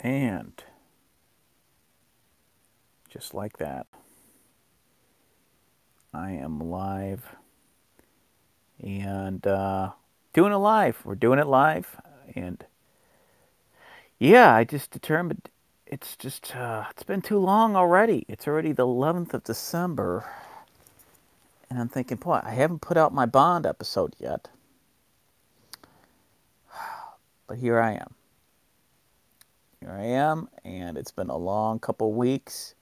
And just like that, I am live and uh, doing it live. We're doing it live. And yeah, I just determined it's just, uh, it's been too long already. It's already the 11th of December. And I'm thinking, boy, I haven't put out my Bond episode yet. But here I am here I am, and it's been a long couple weeks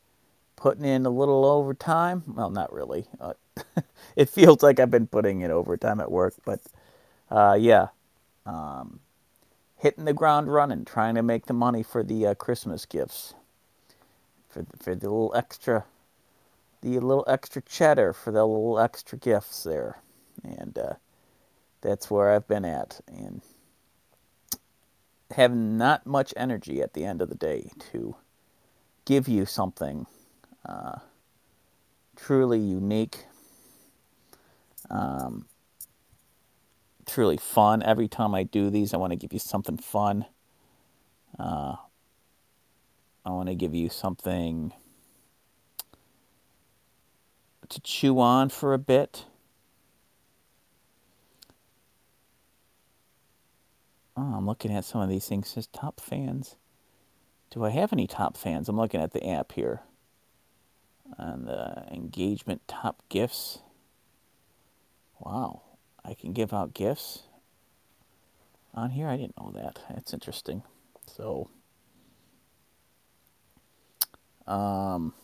putting in a little overtime. Well, not really. Uh, it feels like I've been putting in overtime at work, but uh, yeah, um, hitting the ground running, trying to make the money for the uh, Christmas gifts, for the, for the little extra, the little extra cheddar for the little extra gifts there, and uh, that's where I've been at, and have not much energy at the end of the day to give you something uh, truly unique, um, truly fun. Every time I do these, I want to give you something fun. Uh, I want to give you something to chew on for a bit. Oh, I'm looking at some of these things. It says top fans. Do I have any top fans? I'm looking at the app here. On the engagement top gifts. Wow. I can give out gifts on here. I didn't know that. That's interesting. So, um,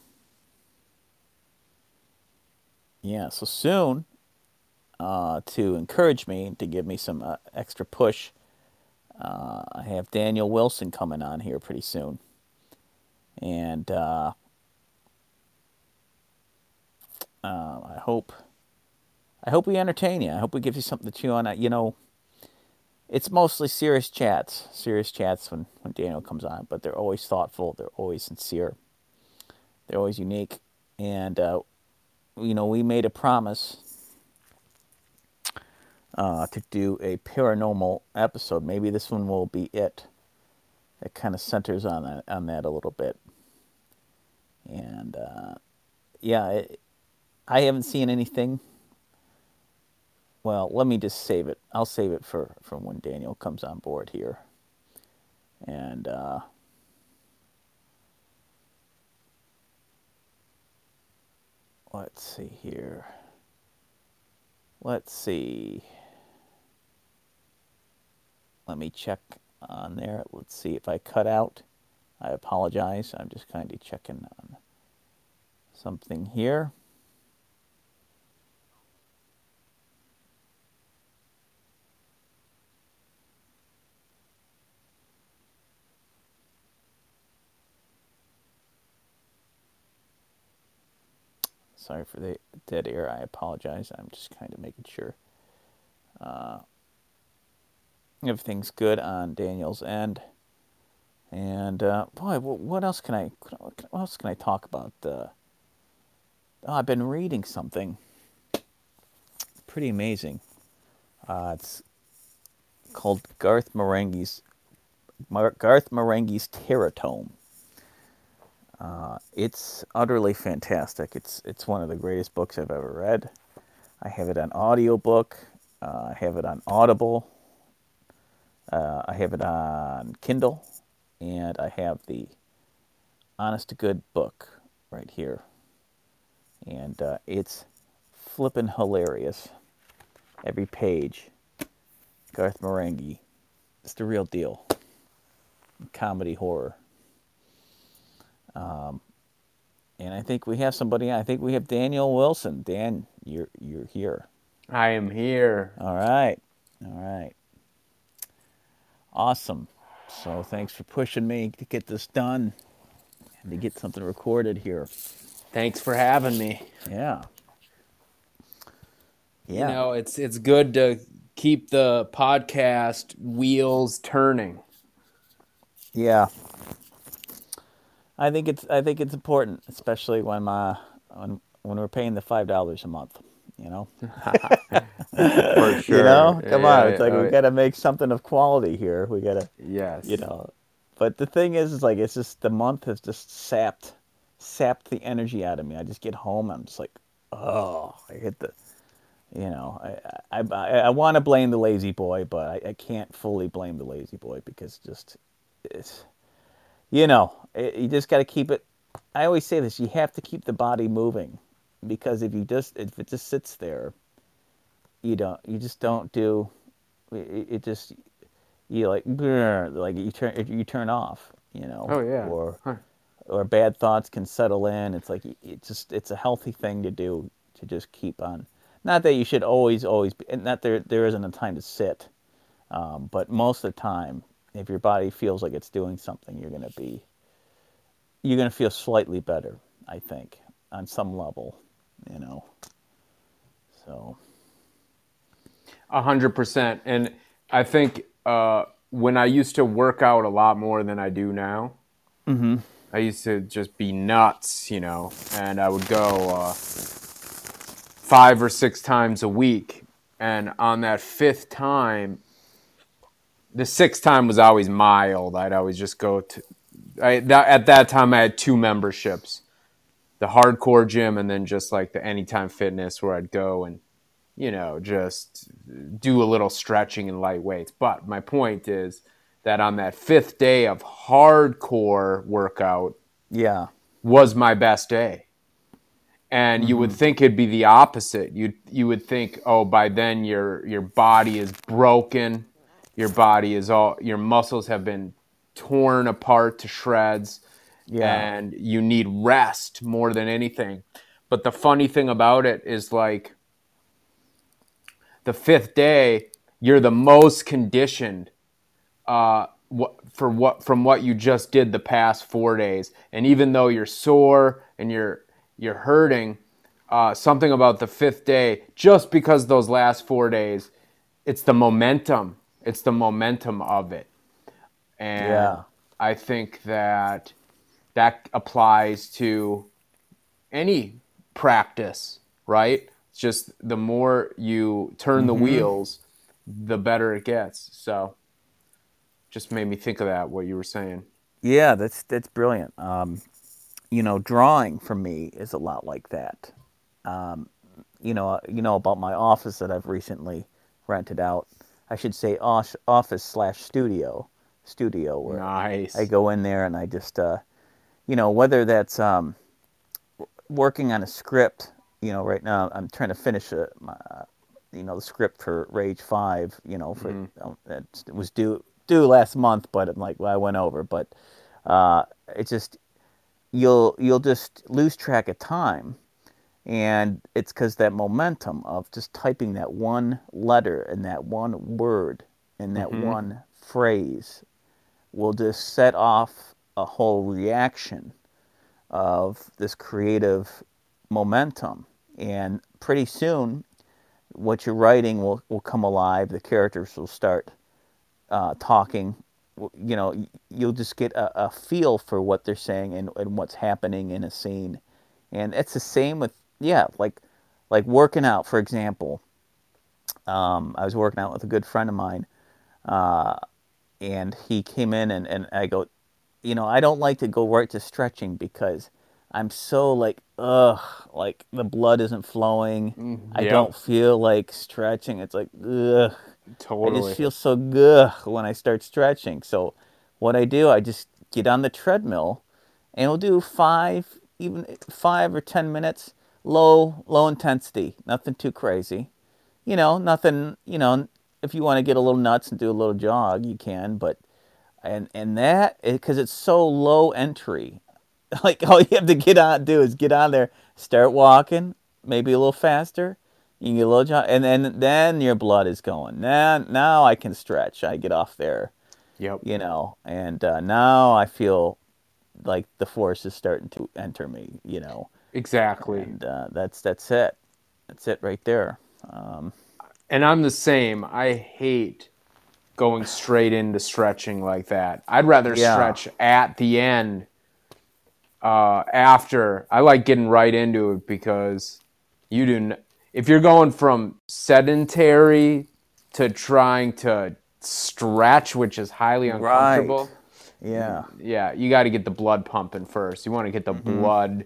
yeah, so soon, uh, to encourage me, to give me some uh, extra push, uh, I have Daniel Wilson coming on here pretty soon. And uh, uh, I hope I hope we entertain you. I hope we give you something to chew on. You know, it's mostly serious chats, serious chats when, when Daniel comes on, but they're always thoughtful, they're always sincere, they're always unique. And, uh, you know, we made a promise uh, to do a paranormal episode. Maybe this one will be it. It kind of centers on that on that a little bit. And uh, yeah, it, I haven't seen anything. Well, let me just save it. I'll save it for, for when Daniel comes on board here. And uh, let's see here. Let's see. Let me check on there. Let's see if I cut out. I apologize. I'm just kind of checking on something here. Sorry for the dead air. I apologize. I'm just kind of making sure. Uh, everything's good on Daniel's end. And uh, boy, what else can I what else can I talk about? Uh, oh, I've been reading something pretty amazing. Uh, it's called Garth Marenghi's Garth Marenghi's Terror-Tome. Uh, it's utterly fantastic. It's it's one of the greatest books I've ever read. I have it on audiobook. Uh, I have it on Audible. Uh, I have it on Kindle, and I have the Honest to Good book right here. And uh, it's flippin' hilarious. Every page. Garth Marenghi. It's the real deal. Comedy horror. Um, and I think we have somebody. I think we have Daniel Wilson. Dan, you're you're here. I am here. All right, all right. Awesome. So thanks for pushing me to get this done and to get something recorded here. Thanks for having me. Yeah. Yeah. You know, it's it's good to keep the podcast wheels turning. Yeah. I think it's I think it's important, especially when my when when we're paying the five dollars a month you know. For sure. You know, come yeah, on. It's like we got to make something of quality here. We got to, yes. You know, but the thing is, is like it's just the month has just sapped, sapped the energy out of me. I just get home, and I'm just like, oh, I hit the, you know, I I I, I want to blame the lazy boy, but I, I can't fully blame the lazy boy because just it's, you know, it, you just got to keep it. I always say this: you have to keep the body moving, because if you just if it just sits there, you don't you just don't do, it, it just you like like you turn you turn off, you know. Oh, yeah. Or Huh. or bad thoughts can settle in. It's like it's just it's a healthy thing to do to just keep on. Not that you should always always be, and not there there isn't a time to sit, um, but most of the time, if your body feels like it's doing something, you're gonna be you're gonna feel slightly better. I think on some level, you know. So A hundred percent. And I think uh, when I used to work out a lot more than I do now, I used to just be nuts, you know, and I would go uh, five or six times a week. And on that fifth time, the sixth time was always mild. I'd always just go to. I, that, at that time, I had two memberships the hardcore gym and then just like the anytime fitness where I'd go and you know, just do a little stretching and light weights. But my point is that on that fifth day of hardcore workout yeah, was my best day. And you would mm-hmm. think it'd be the opposite. You you would think, oh, by then your your body is broken, your body is all your muscles have been torn apart to shreds, Yeah. and you need rest more than anything. But the funny thing about it is like the fifth day, you're the most conditioned uh, what, for what from what you just did the past four days. And even though you're sore and you're you're hurting, uh, something about the fifth day, just because those last four days, it's the momentum. It's the momentum of it. And Yeah. I think that that applies to any practice, right? It's just the more you turn the wheels, the better it gets. So just made me think of that, what you were saying. Yeah, that's that's brilliant. Um, you know, drawing for me is a lot like that. Um, you know, you know about my office that I've recently rented out. I should say office slash studio, studio where Nice. I go in there and I just, uh, you know, whether that's um, working on a script. You know, right now I'm trying to finish a, my, uh, you know, the script for Rage Five. You know, for um, it was due due last month, but I'm like, well, I went over. But uh, it's just you'll you'll just lose track of time, and it's because that momentum of just typing that one letter and that one word and that one phrase will just set off a whole reaction of this creative momentum. And pretty soon, what you're writing will, will come alive. The characters will start uh, talking. You know, you'll just get a, a feel for what they're saying and, and what's happening in a scene. And it's the same with, yeah, like, like working out, for example. Um, I was working out with a good friend of mine, uh, and he came in and, and I go, you know, I don't like to go right to stretching because I'm so like, ugh, like the blood isn't flowing. Mm-hmm. I yeah. don't feel like stretching. It's like, ugh. Totally. I just feel so good when I start stretching. So, what I do, I just get on the treadmill, and we'll do five, even five or ten minutes, low, low intensity, nothing too crazy. You know, nothing. You know, if you want to get a little nuts and do a little jog, you can. But, and and that because it's so low entry, like all you have to get on do is get on there, start walking, maybe a little faster. You can get a little jog, and then then your blood is going. Now now I can stretch. I get off there, yep. you know, and uh, now I feel like the force is starting to enter me, you know, Exactly. and uh, that's that's it. That's it right there. Um, And I'm the same. I hate going straight into stretching like that. I'd rather Yeah. stretch at the end uh, after. I like getting right into it because you do. N- if you're going from sedentary to trying to stretch, which is highly uncomfortable, Yeah. Yeah, you got to get the blood pumping first. You want to get the Mm-hmm. blood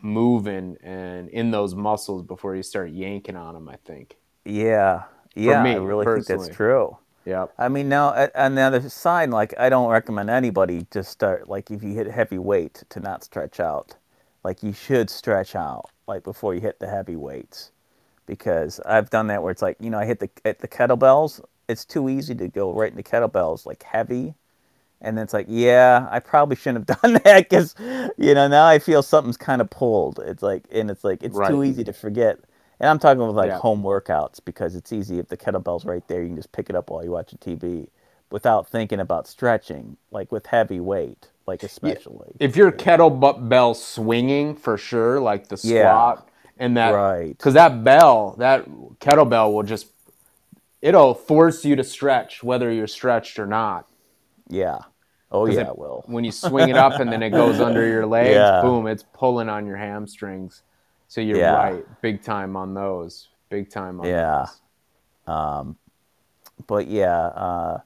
moving and in those muscles before you start yanking on them. I think. Yeah. Yeah. me, I really think that's true. Yep. I mean, now on the other side, like I don't recommend anybody just start like if you hit heavy weight to not stretch out. Like you should stretch out like before you hit the heavy weights, because I've done that where it's like you know I hit the at the kettlebells. It's too easy to go right into kettlebells like heavy, and then it's like yeah I probably shouldn't have done that because you know now I feel something's kind of pulled. It's like and it's like it's too easy to forget. And I'm talking with like Yeah. home workouts because it's easy if the kettlebell's right there, you can just pick it up while you watch a TV without thinking about stretching, like with heavy weight, like especially. If you're kettlebell swinging for sure, like the Yeah. squat and that, Right. Because that bell, that kettlebell will just, it'll force you to stretch whether you're stretched or not. Yeah. Oh yeah, it- it will. When you swing it up and then it goes under your legs, Yeah. boom, it's pulling on your hamstrings. So you're Yeah. right, big time on those, big time on Yeah. those. But yeah, uh,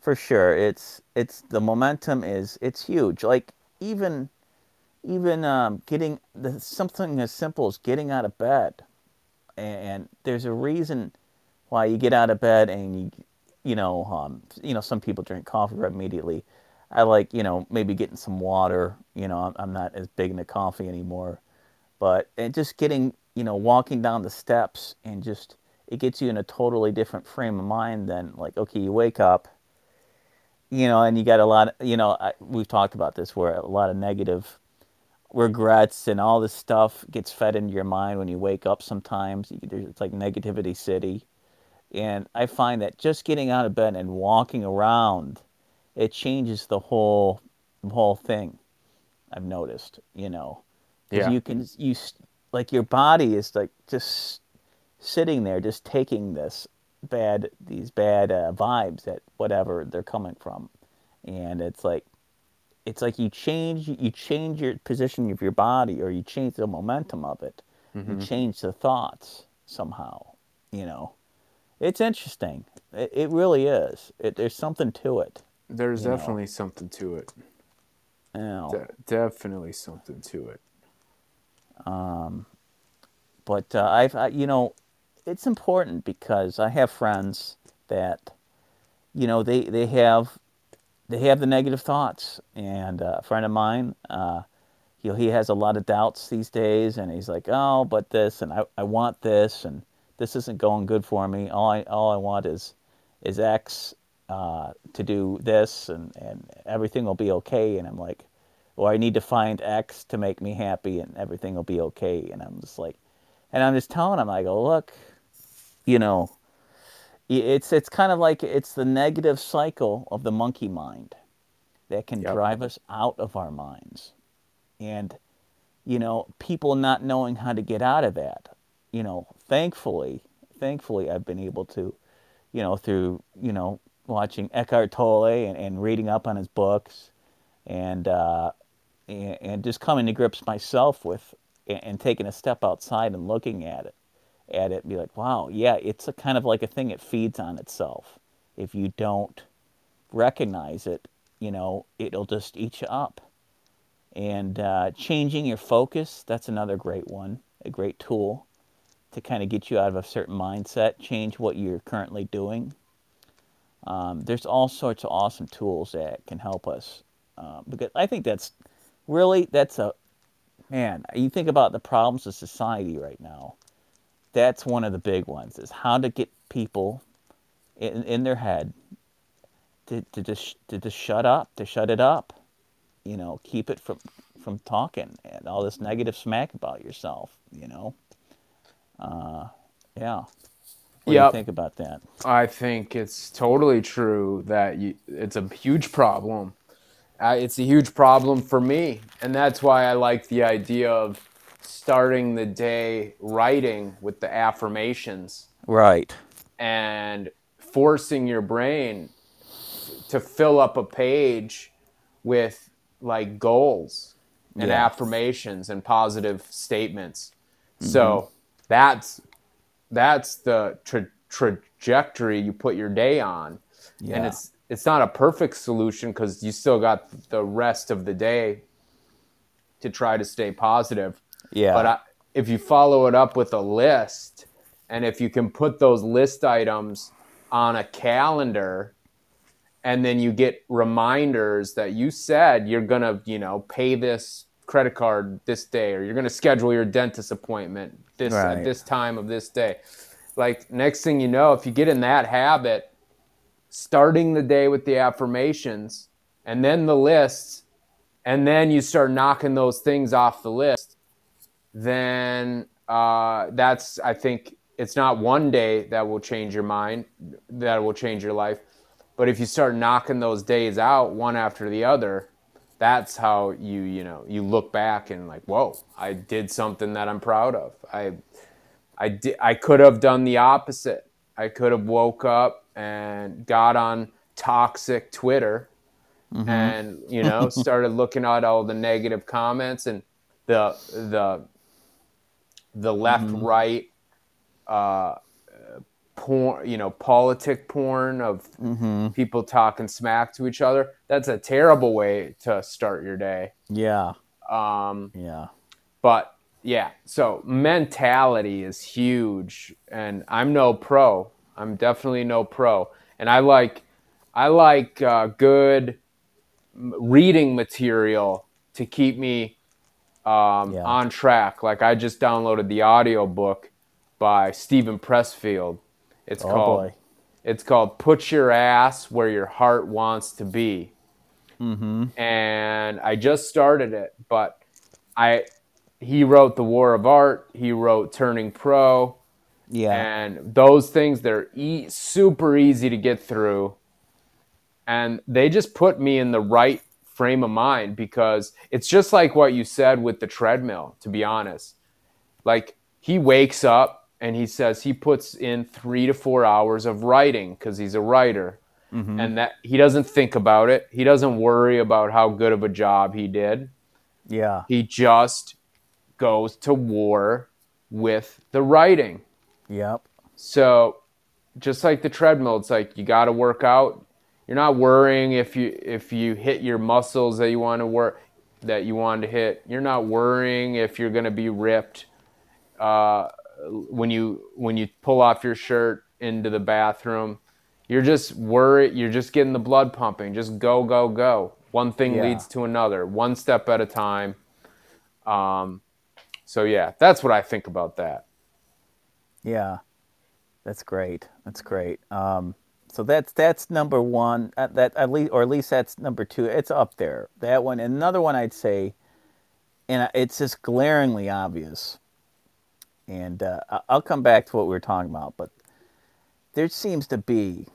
for sure, it's it's the momentum is it's huge. Like even even um, getting the, something as simple as getting out of bed, and there's a reason why you get out of bed and you you know um, you know some people drink coffee right immediately. I like you know maybe getting some water. You know I'm, I'm not as big into coffee anymore, but and just getting you know walking down the steps and just it gets you in a totally different frame of mind than like okay you wake up you know and you got a lot of, you know I, we've talked about this where a lot of negative regrets and all this stuff gets fed into your mind when you wake up sometimes. It's like negativity city. And i find that just getting out of bed and walking around it changes the whole whole thing i've noticed you know Yeah. you can you like your body is like just sitting there just taking this bad these bad uh, vibes that whatever they're coming from and it's like it's like you change you change your position of your body or you change the momentum of it you change the thoughts somehow you know it's interesting it, it really is it, there's something to it There's You know. definitely something to it. De- definitely something to it. But uh, I've I, you know it's important because I have friends that you know they they have they have the negative thoughts. And uh, a friend of mine uh, you know he has a lot of doubts these days and he's like oh but this and I, I want this and this isn't going good for me. All I all I want is is X uh, to do this and and everything will be okay. And I'm like or I need to find X to make me happy and everything will be okay and I'm just like and I'm just telling him, I go, look, you know, it's it's kind of like it's the negative cycle of the monkey mind that can Yep. drive us out of our minds, and you know, people not knowing how to get out of that. You know, thankfully, thankfully, I've been able to, you know, through you know watching Eckhart Tolle and, and reading up on his books, and uh, and, and just coming to grips myself with and, and taking a step outside and looking at it at it be like wow yeah it's a kind of like a thing it feeds on itself. If you don't recognize it you know it'll just eat you up. And uh, changing your focus that's another great one a great tool to kind of get you out of a certain mindset change what you're currently doing. Um, there's all sorts of awesome tools that can help us um, because i think that's really? That's a man you think about the problems of society right now. That's one of the big ones is how to get people in, in their head to, to just to just shut up to shut it up you know keep it from from talking and all this negative smack about yourself you know? Uh, yeah. What do you think about that? I think it's totally true that you, it's a huge problem. Uh, it's a huge problem for me, and that's why I like the idea of starting the day writing with the affirmations. Right. And forcing your brain to fill up a page with like goals and Yeah. affirmations and positive statements. So that's that's the tra- trajectory you put your day on, and it's it's not a perfect solution because you still got the rest of the day to try to stay positive. Yeah. But I, if you follow it up with a list, and if you can put those list items on a calendar, and then you get reminders that you said you're gonna, you know, pay this credit card this day, or you're gonna schedule your dentist appointment this Right. at this time of this day. Like next thing you know, if you get in that habit, starting the day with the affirmations and then the lists, and then you start knocking those things off the list, then uh, that's I think it's not one day that will change your mind, that will change your life, but if you start knocking those days out one after the other, that's how you you know you look back and like whoa I did something that I'm proud of. I I did I could have done the opposite. I could have woke up and got on toxic Twitter and you know started looking at all the negative comments and the the the left right uh porn you know politic porn of people talking smack to each other that's a terrible way to start your day Yeah. um Yeah. but yeah, so mentality is huge, and I'm no pro. I'm definitely no pro, and I like I like uh, good reading material to keep me um, Yeah. on track. Like I just downloaded the audio book by Steven Pressfield. It's Oh called boy. it's called Put Your Ass Where Your Heart Wants to Be. And I just started it, but I he wrote The War of Art, he wrote Turning Pro, Yeah. and those things they're e- super easy to get through. And they just put me in the right frame of mind because it's just like what you said with the treadmill, to be honest. Like he wakes up and he says he puts in three to four hours of writing because he's a writer. Mm-hmm. And that he doesn't think about it. He doesn't worry about how good of a job he did. yeah. He just goes to war with the writing. Yep. So, just like the treadmill, it's like you got to work out. You're not worrying if you if you hit your muscles that you want to work that you want to hit. You're not worrying if you're going to be ripped uh, when you when you pull off your shirt into the bathroom. You're just worried. You're just getting the blood pumping. Just go, go, go. One thing Yeah. leads to another, one step at a time. Um, so yeah, that's what I think about that. Yeah, that's great. That's great. Um, so that's that's number one. Uh, that at least, or at least that's number two. It's up there. That one. Another one I'd say, and it's just glaringly obvious. And uh, I'll come back to what we were talking about, but there seems to be,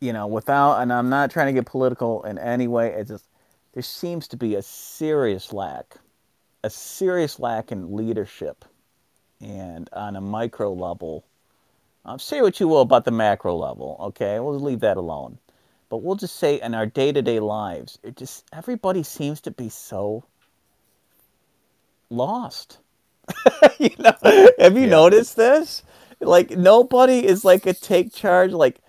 you know, without, and I'm not trying to get political in any way. It's just there seems to be a serious lack, a serious lack in leadership and on a micro level, um, say what you will about the macro level, okay? We'll leave that alone. But we'll just say in our day to day lives, it just everybody seems to be so lost. you know, have you noticed this? Like nobody is like a take charge. Like,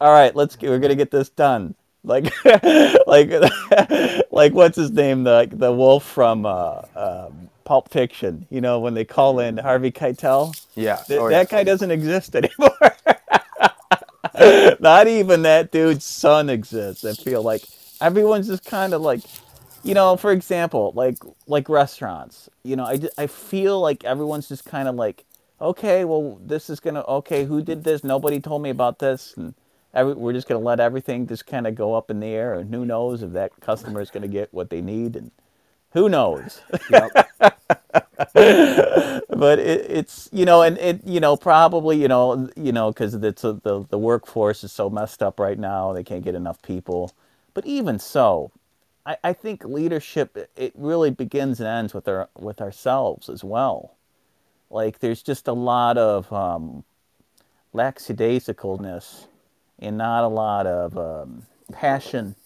all right, let's get, we're gonna get this done. Like, like, like what's his name? The the wolf from uh, um Pulp Fiction. You know, when they call in mm. Harvey Keitel. Yeah. Th- Oh, that yeah. guy doesn't exist anymore. Not even that dude's son exists. I feel like everyone's just kind of like, you know, for example, like like restaurants. You know, I, I feel like everyone's just kind of like, okay, well, this is gonna okay. Who did this? Nobody told me about this, and every, we're just gonna let everything just kind of go up in the air, and who knows if that customer is gonna get what they need, and who knows. but it, it's you know and it you know probably you know you know because it's the the workforce is so messed up right now they can't get enough people. But even so I, I think leadership it really begins and ends with our with ourselves as well. Like there's just a lot of um, lackadaisicalness and not a lot of um, passion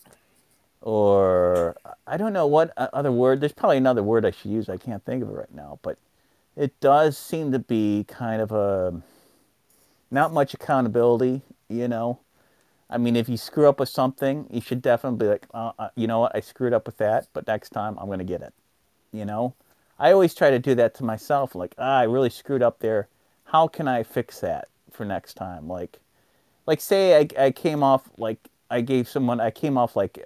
or I don't know what other word. There's probably another word I should use. I can't think of it right now, but it does seem to be kind of a not much accountability, you know. I mean, if you screw up with something, you should definitely be like, uh, uh, you know what, I screwed up with that, but next time I'm to get it. You know, I always try to do that to myself. Like, ah, I really screwed up there. How can I fix that for next time? Like, like say I, I came off like I gave someone I came off like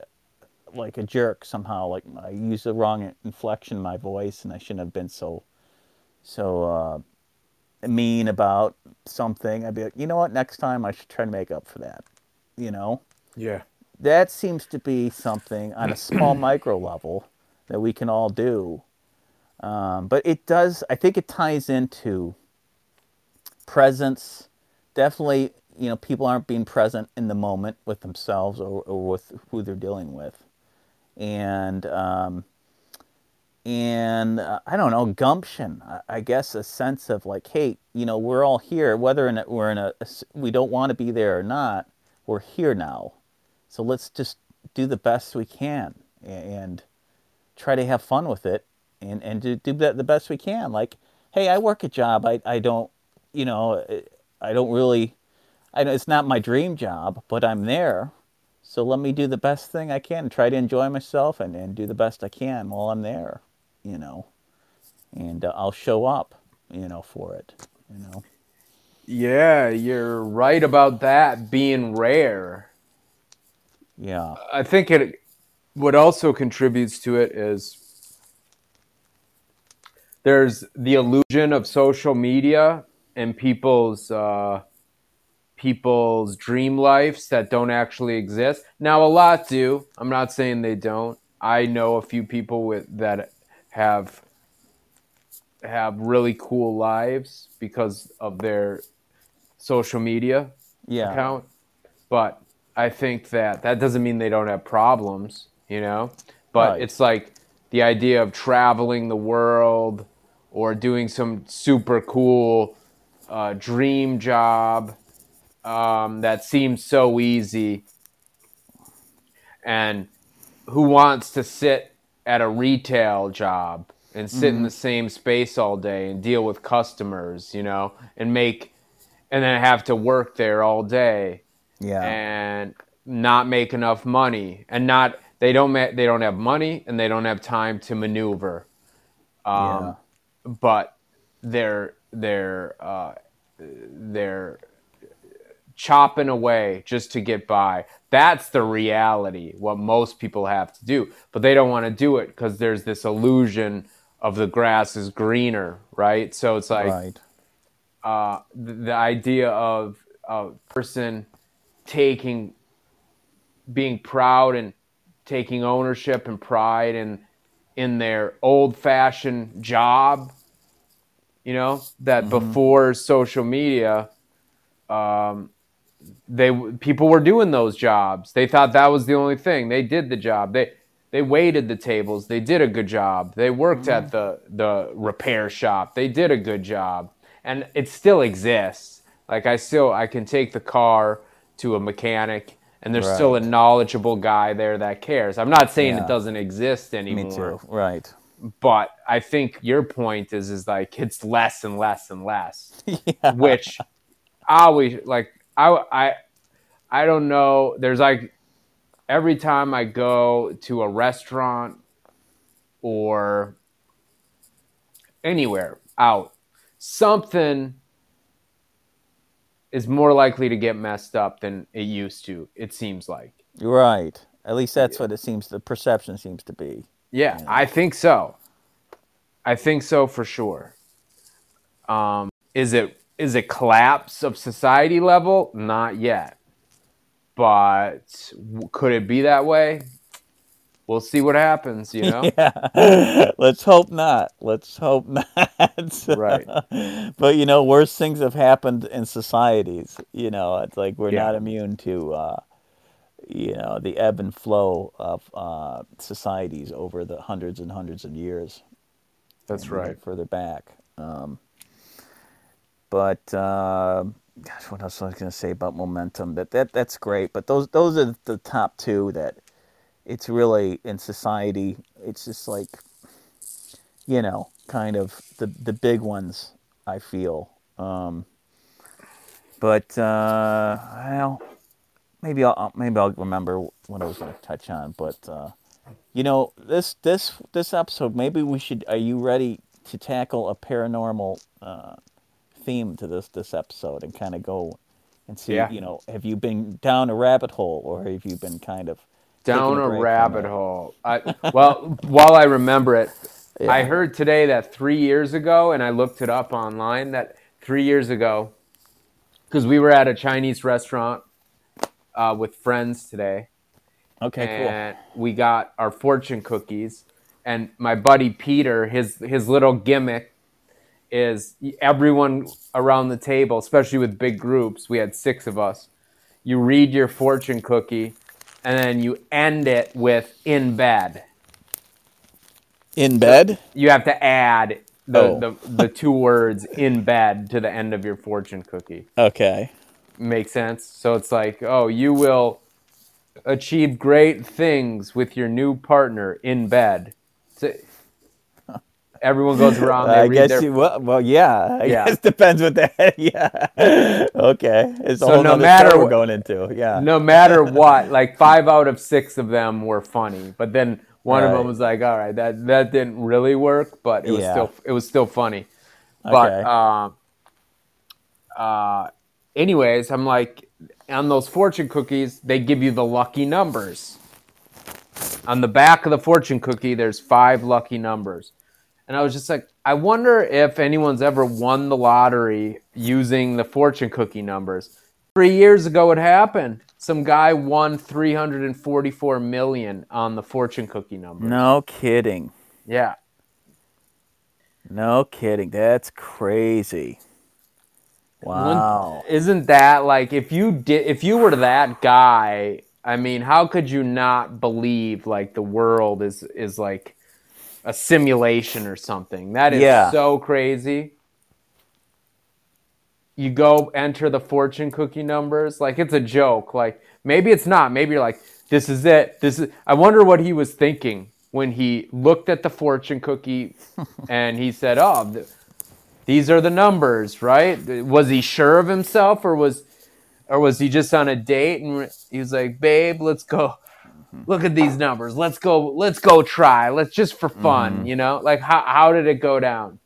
like a jerk somehow. Like I used the wrong inflection in my voice, and I shouldn't have been so so uh, mean about something. I'd be like, you know what? Next time I should try to make up for that. You know. Yeah. That seems to be something on a small micro level that we can all do. Um, but it does. I think it ties into presence. Definitely, you know, people aren't being present in the moment with themselves or, or with who they're dealing with and um, and uh, I don't know gumption. I, guess a sense of like, hey, you know, we're all here, whether in a, we're in a, we don't want to be there or not. We're here now, so let's just do the best we can and try to have fun with it and and do, do the best we can. Like, hey, I work a job. I I don't, you know, I don't really. I know it's not my dream job, but I'm there so let me do the best thing I can, try to enjoy myself and, and do the best I can while I'm there, you know. And uh, I'll show up, you know, for it, you know. Yeah, you're right about that being rare. Yeah. I think it what also contributes to it is there's the illusion of social media and people's uh, people's dream lives that don't actually exist. Now, a lot do. I'm not saying they don't. I know a few people with that have have really cool lives because of their social media yeah. account. But I think that that doesn't mean they don't have problems, you know. But right. it's like the idea of traveling the world or doing some super cool uh, dream job um, that seems so easy. And who wants to sit at a retail job and sit mm-hmm. in the same space all day and deal with customers, you know, and make and then have to work there all day. Yeah. And not make enough money and not they don't ma- they don't have money and they don't have time to maneuver. Um, yeah. but they're they're uh, they're chopping away just to get by. That's the reality, what most people have to do. But they don't want to do it because there's this illusion of the grass is greener, right? So it's like right. uh, the, the, idea of a person taking, being proud and taking ownership and pride in in their old fashioned job, you know, that mm-hmm. before social media, um, they people were doing those jobs. They thought that was the only thing. They did the job. They they waited the tables. They did a good job. They worked mm-hmm. at the the repair shop. They did a good job. And it still exists. Like I still I can take the car to a mechanic and there's right. still a knowledgeable guy there that cares. I'm not saying yeah. it doesn't exist anymore. Me too. Right. But I think your point is is like it's less and less and less. yeah. Which I always like I I I don't know. There's like every time I go to a restaurant or anywhere out, something is more likely to get messed up than it used to. It seems like. Right. At least that's yeah. what it seems. The perception seems to be. Yeah, know. I think so. I think so for sure. Um, is it is a collapse of society level? Not yet. But could it be that way? We'll see what happens, you know? Yeah. Let's hope not. Let's hope not. right. But, you know, worse things have happened in societies. You know, it's like we're yeah. not immune to, uh, you know, the ebb and flow of uh, societies over the hundreds and hundreds of years. That's right. Further back. Um, but uh, gosh, what else was I going to say about momentum? That that that's great. But those those are the top two that it's really in society. It's just like you know, kind of the the big ones. I feel. Um, but uh, well, maybe I'll maybe I'll remember what I was going to touch on, but uh, you know this this this episode maybe we should. Are you ready to tackle a paranormal uh, theme to this this episode and kind of go and see? Yeah. You know, have you been down a rabbit hole or have you been kind of down taking a rabbit hole. I, well, while I remember it, Yeah. I heard today that three years ago, and I looked it up online. That three years ago, because we were at a Chinese restaurant uh, with friends today, Okay, and we got our fortune cookies. And my buddy Peter, his his little gimmick is everyone around the table, especially with big groups. We had six of us. You read your fortune cookie, and then you end it with "in bed." In bed? You have to add the, Oh. the, the two words "in bed" to the end of your fortune cookie. Okay. Makes sense. So it's like, oh, you will achieve great things with your new partner in bed. So everyone goes around. They I read guess their, you well, well yeah. I Yeah. guess depends what that yeah. Okay. It's So no matter show we're going into. Yeah. no matter what, like five out of six of them were funny, but then one of them was like, all right, that that didn't really work, but it was Yeah. still it was still funny. But Okay. uh, uh, anyways, I'm like, on those fortune cookies, they give you the lucky numbers. On the back of the fortune cookie, there's five lucky numbers. And I was just like, I wonder if anyone's ever won the lottery using the fortune cookie numbers. Three years ago, it happened. Some guy won 344 million on the fortune cookie number. No kidding. Yeah. No kidding. That's crazy. Wow. Isn't that like if you did if you were that guy, I mean, how could you not believe like the world is is like a simulation or something? That is Yeah. so crazy. You go enter the fortune cookie numbers, like it's a joke. Like maybe it's not. Maybe you're like, this is it. This is I wonder what he was thinking when he looked at the fortune cookie and he said, "Oh, th- these are the numbers, right? Was he sure of himself, or was, or was he just on a date and he was like, "Babe, let's go, look at these numbers. Let's go, let's go try. Let's just for fun, you know? Like, how how did it go down?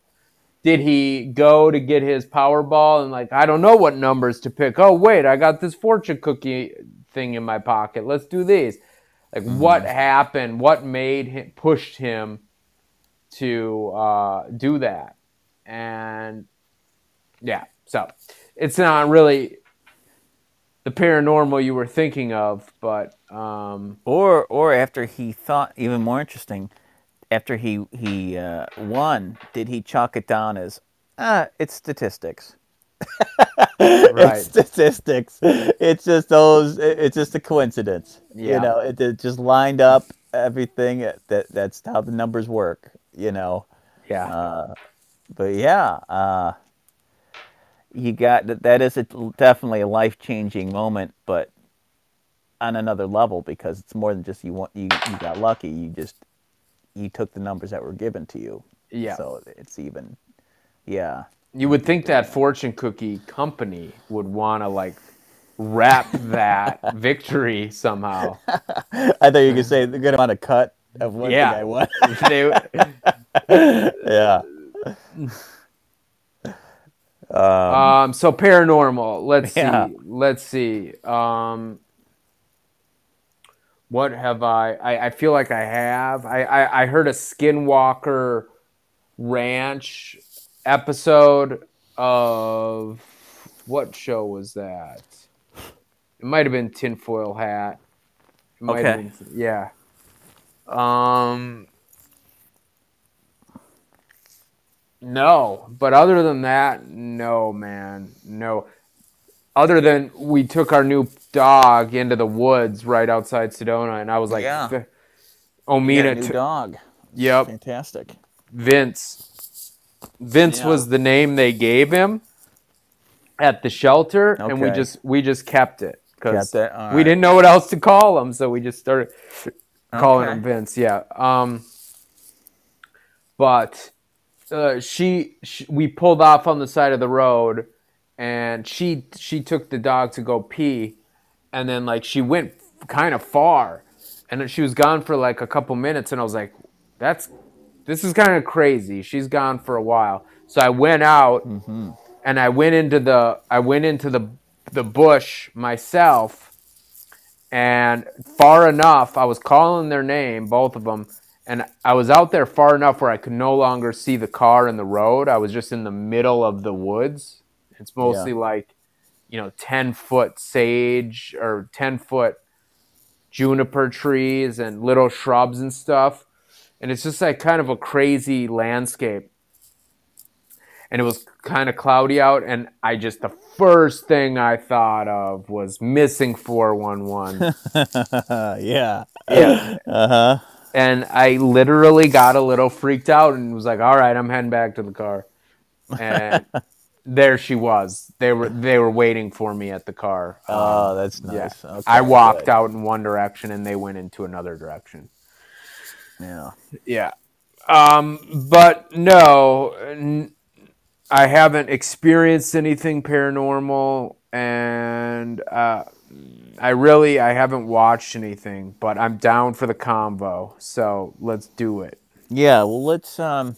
Did he go to get his Powerball and like, I don't know what numbers to pick. Oh wait, I got this fortune cookie thing in my pocket. Let's do these. Like, what happened? What made him pushed him to uh, do that? and yeah so it's not really the paranormal you were thinking of but um Or or after he thought even more interesting, after he he uh, won, did he chalk it down as ah, it's statistics. Right. It's statistics. It's just those. It's just a coincidence. Yeah. You know, it, it just lined up everything. That that's how the numbers work. You know. yeah Uh, but yeah, uh, you got that. That is a, definitely a life changing moment, but on another level because it's more than just you want you you got lucky. You just you took the numbers that were given to you. Yeah. So it's even, yeah. you would think that fortune cookie company would want to like wrap that victory somehow I thought you could say the good amount of cut of what Yeah. the guy won. Yeah. um so paranormal let's Yeah. see let's see. Um what have I, I i feel like i have. I i, I heard a skinwalker ranch episode of what show was that? It might have been tinfoil hat. It might have Okay. been, yeah. Um No, but other than that, no, man, no. Other than we took our new dog into the woods right outside Sedona, and I was like, Yeah. "V- Omina, t- dog. yep, Fantastic. Vince. Vince Yeah. was the name they gave him at the shelter, and we just we just kept it because Kept we right. didn't know what else to call him, so we just started calling Okay. him Vince. Yeah. Um. But uh, she, she, we pulled off on the side of the road, and she she took the dog to go pee, and then like she went kind of far, and then she was gone for like a couple minutes, and I was like, that's this is kind of crazy. She's gone for a while, so I went out and I went into the I went into the the bush myself and far enough I was calling their name both of them and I was out there far enough where I could no longer see the car and the road I was just in the middle of the woods it's mostly Yeah. like you know 10 foot sage or 10 foot juniper trees and little shrubs and stuff and it's just like kind of a crazy landscape and it was kind of cloudy out and i just the first thing i thought of was missing 411 yeah. yeah Uh huh. And i literally got a little freaked out and was like all right i'm heading back to the car and there she was they were they were waiting for me at the car Um, Oh, that's yeah nice. Okay, i walked good. out in one direction and they went into another direction Yeah. Yeah. Um, but no, n- I haven't experienced anything paranormal, and uh, I really I haven't watched anything. But I'm down for the convo, so let's do it. Yeah. Well, let's. Um.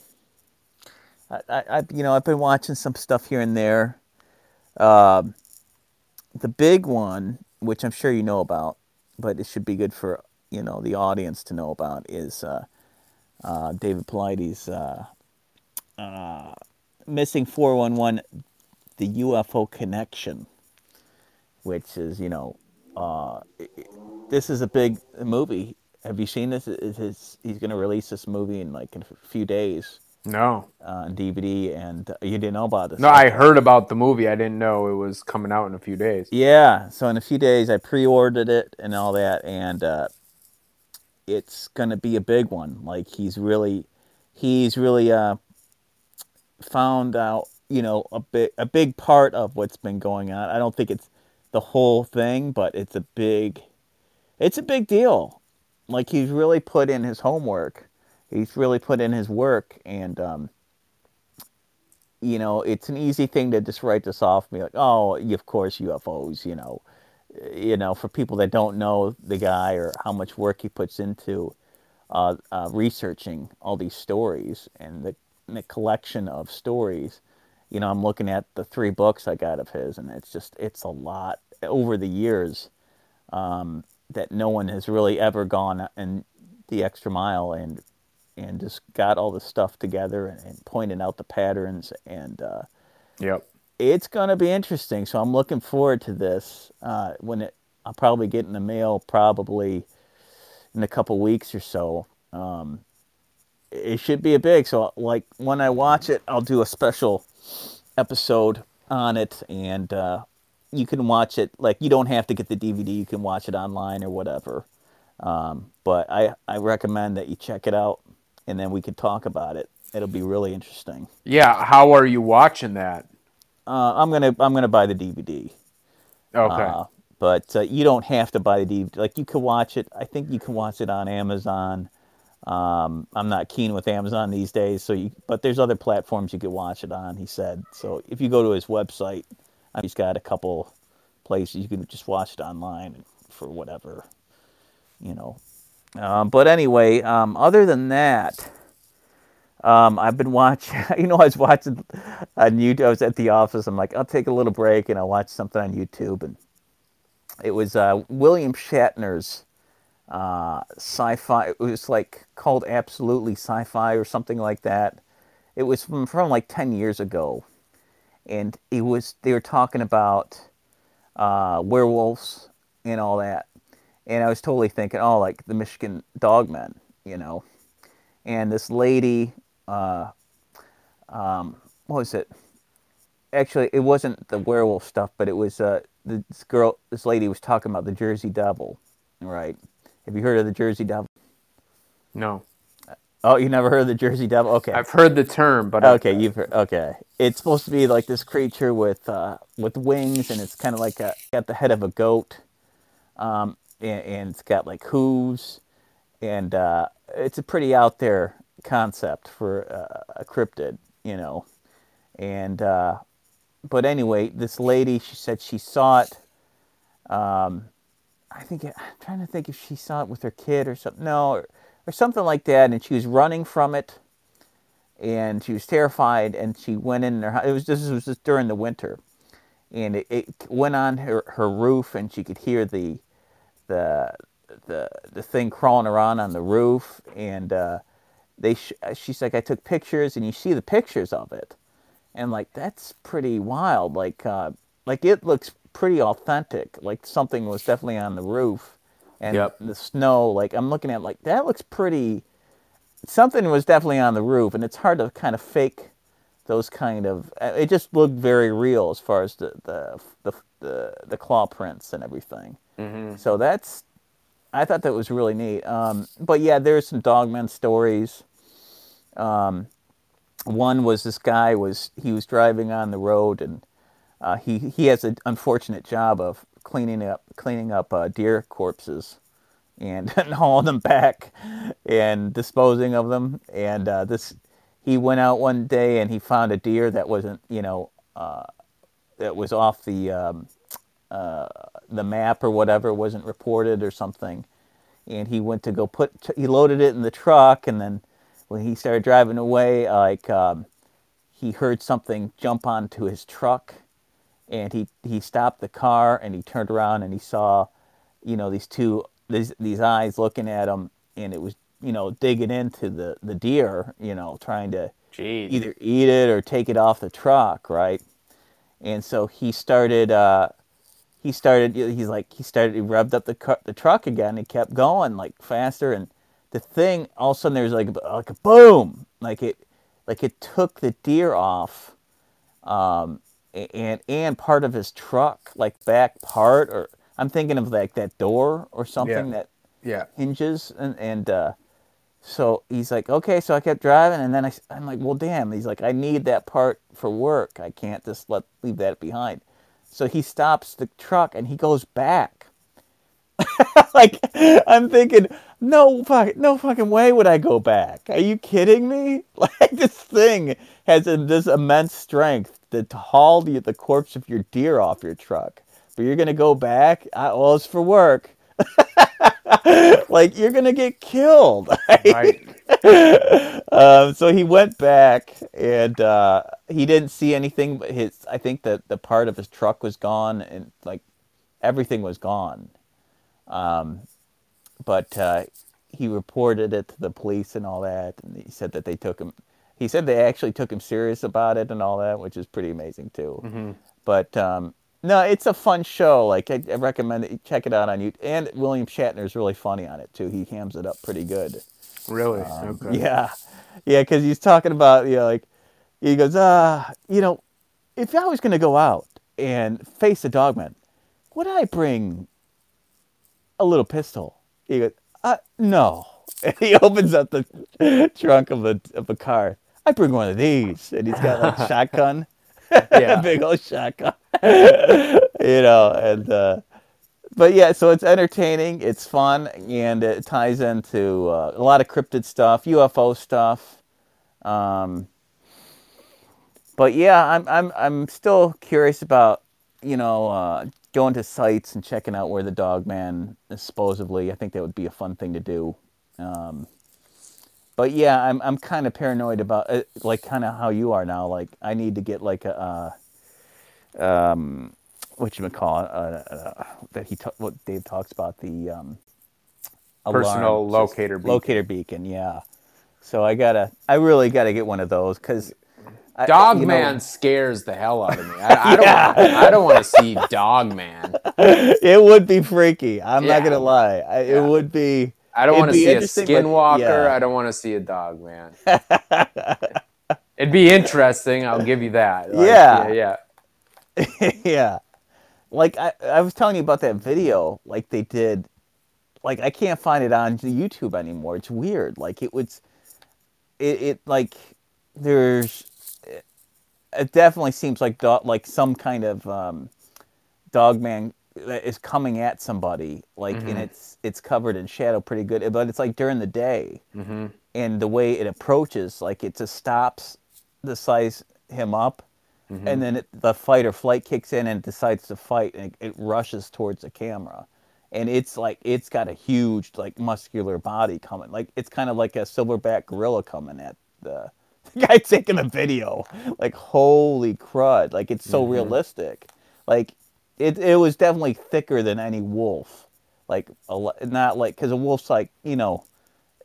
I, I, you know, I've been watching some stuff here and there. Um. the big one, which I'm sure you know about, but it should be good for you know the audience to know about, is uh, uh, David Paulides' uh, uh, missing 411, the UFO connection, which is you know, uh, this is a big movie. Have you seen this? Is, he's going to release this movie in like in a few days No, uh, on DVD, and uh, you didn't know about this. no, I heard about the movie. I didn't know it was coming out in a few days. Yeah, so in a few days I pre-ordered it and all that, and uh, it's gonna be a big one. Like he's really, he's really uh, found out, you know, a big a big part of what's been going on. I don't think it's the whole thing, but it's a big, it's a big deal. Like he's really put in his homework. He's really put in his work, and um, you know, it's an easy thing to just write this off and be like, oh, of course UFOs, you know, you know, for people that don't know the guy or how much work he puts into uh, uh, researching all these stories and the, the collection of stories. You know, I'm looking at the three books I got of his, and it's just it's a lot over the years um, that no one has really ever gone in the extra mile and and just got all the stuff together and, and pointed out the patterns and uh, Yep. it's going to be interesting. So I'm looking forward to this. Uh, when it, I'll probably get in the mail probably in a couple weeks or so. Um, it should be a big. So like when I watch it, I'll do a special episode on it, and uh, you can watch it. Like you don't have to get the DVD. You can watch it online or whatever. Um, but I I recommend that you check it out, and then we could talk about it. It'll be really interesting. Yeah. How are you watching that? Uh, I'm gonna I'm gonna buy the DVD. Okay. Uh, but uh, you don't have to buy the DVD. Like you can watch it. I think you can watch it on Amazon. Um, I'm not keen with Amazon these days, so you. But there's other platforms you can watch it on. He said. So if you go to his website, he's got a couple places you can just watch it online for whatever, you know. Um, but anyway, um, other than that, um, I've been watching. You know, I was watching on YouTube. I was at the office. I'm like, I'll take a little break and I'll watch something on YouTube. And it was uh, William Shatner's uh, sci-fi. It was like called Absolutely Sci-Fi or something like that. It was from, from like ten years ago, and it was they were talking about uh, werewolves and all that. And I was totally thinking, oh, like the Michigan Dogmen, you know. And this lady, uh, um, what was it? Actually, it wasn't the werewolf stuff, but it was uh, this girl, this lady was talking about the Jersey Devil, right? Have you heard of the Jersey Devil? no. Oh, you never heard of the Jersey Devil? Okay. I've heard the term, but I- Okay, you've heard. Okay, it's supposed to be like this creature with uh, with wings, and it's kind of like a, got the head of a goat, um, and, and it's got like hooves, and uh, it's a pretty out there concept for uh, a cryptid, you know, and uh, but anyway, this lady she said she saw it um, I think I'm trying to think if she saw it with her kid or something. No, or, or something like that, and she was running from it, and she was terrified, and she went in her. It was this was just during the winter, and it, it went on her, her roof, and she could hear the the the the thing crawling around on the roof, and uh, they sh- she's like I took pictures, and you see the pictures of it, and like that's pretty wild. Like uh, like it looks pretty authentic. Like something was definitely on the roof, and Yep. the snow. Like I'm looking at like that looks pretty. Something was definitely on the roof, and it's hard to kind of fake those kind of. uh, It just looked very real as far as the the the the, the claw prints and everything. So that's. I thought that was really neat. Um, but yeah, there's some dogman stories. Um, one was this guy was he was driving on the road and uh, he he has an unfortunate job of cleaning up cleaning up uh, deer corpses and, hauling them back and disposing of them. And uh, this he went out one day and he found a deer that wasn't you know uh, that was off the um, uh, the map or whatever wasn't reported or something. And he went to go put he loaded it in the truck and then when he started driving away like um, he heard something jump onto his truck and he he stopped the car and he turned around and he saw you know these two these these eyes looking at him and it was you know digging into the the deer you know trying to Jeez. either eat it or take it off the truck right and so he started uh he started he's like he started he revved up the car, the truck again and kept going like faster and the thing all of a sudden there's like like a boom like it like it took the deer off um and and part of his truck like back part or i'm thinking of like that door or something Yeah. that Yeah. hinges and and uh so he's like okay so i kept driving and then I, i'm like well damn he's like i need that part for work. I can't just let leave that behind. So he stops the truck and he goes back. Like i'm thinking no fuck, no fucking way would i go back. Are you kidding me? Like this thing has a, this immense strength to, haul the, the corpse of your deer off your truck. But you're gonna go back I, well it's for work. Like you're gonna get killed. Right. um, so he went back and uh, he didn't see anything but his i think that the part of his truck was gone and like everything was gone. Um, but uh, he reported it to the police and all that and he said that they took him he said they actually took him serious about it and all that which is pretty amazing too but um, no it's a fun show like i, I recommend it check it out on youtube and william shatner's really funny on it too he hams it up pretty good Really? okay. Um, yeah, yeah, because he's talking about you know like he goes, uh, you know, if I was gonna go out and face a dogman, would I bring a little pistol? He goes, uh, no. And he opens up the trunk of the of the car. I bring one of these, and he's got like a shotgun, Yeah. big old shotgun, you know, and. uh but yeah, so it's entertaining, it's fun, and it ties into uh, a lot of cryptid stuff, UFO stuff. Um, but yeah, I'm I'm I'm still curious about you know uh, going to sites and checking out where the dog man is supposedly. I think that would be a fun thing to do. Um, but yeah, I'm I'm kind of paranoid about uh, like kind of how you are now. Like I need to get like a. Uh, um, what you call it, uh, uh, that he ta- what Dave talks about the um, Personal locator beacon. Locator beacon, yeah. So I gotta, I really gotta get one of those because Dog know- Man scares the hell out of me. I, I don't. I don't want to see Dog Man. it would be freaky. I'm not gonna lie. I, It would be. I don't want to see a skinwalker. yeah. I don't want to see a dog man. It'd be interesting. I'll give you that. Like, Yeah. yeah, yeah. yeah. Like I, I was telling you about that video, like they did. Like I can't find it on YouTube anymore. It's weird. Like it was, it, it like there's, it definitely seems like dog, like some kind of um, dog man that is coming at somebody. Like and it's it's covered in shadow pretty good, but it's like during the day, Mm-hmm. and the way it approaches, like it just stops to size him up Mm-hmm. and then it, the fight or flight kicks in and it decides to fight and it, it rushes towards the camera and it's like it's got a huge like muscular body coming. Like it's kind of like a silverback gorilla coming at the, the guy taking the video. Like holy crud! Like it's so realistic. Like it it was definitely thicker than any wolf. Like a, not like because a wolf's like you know,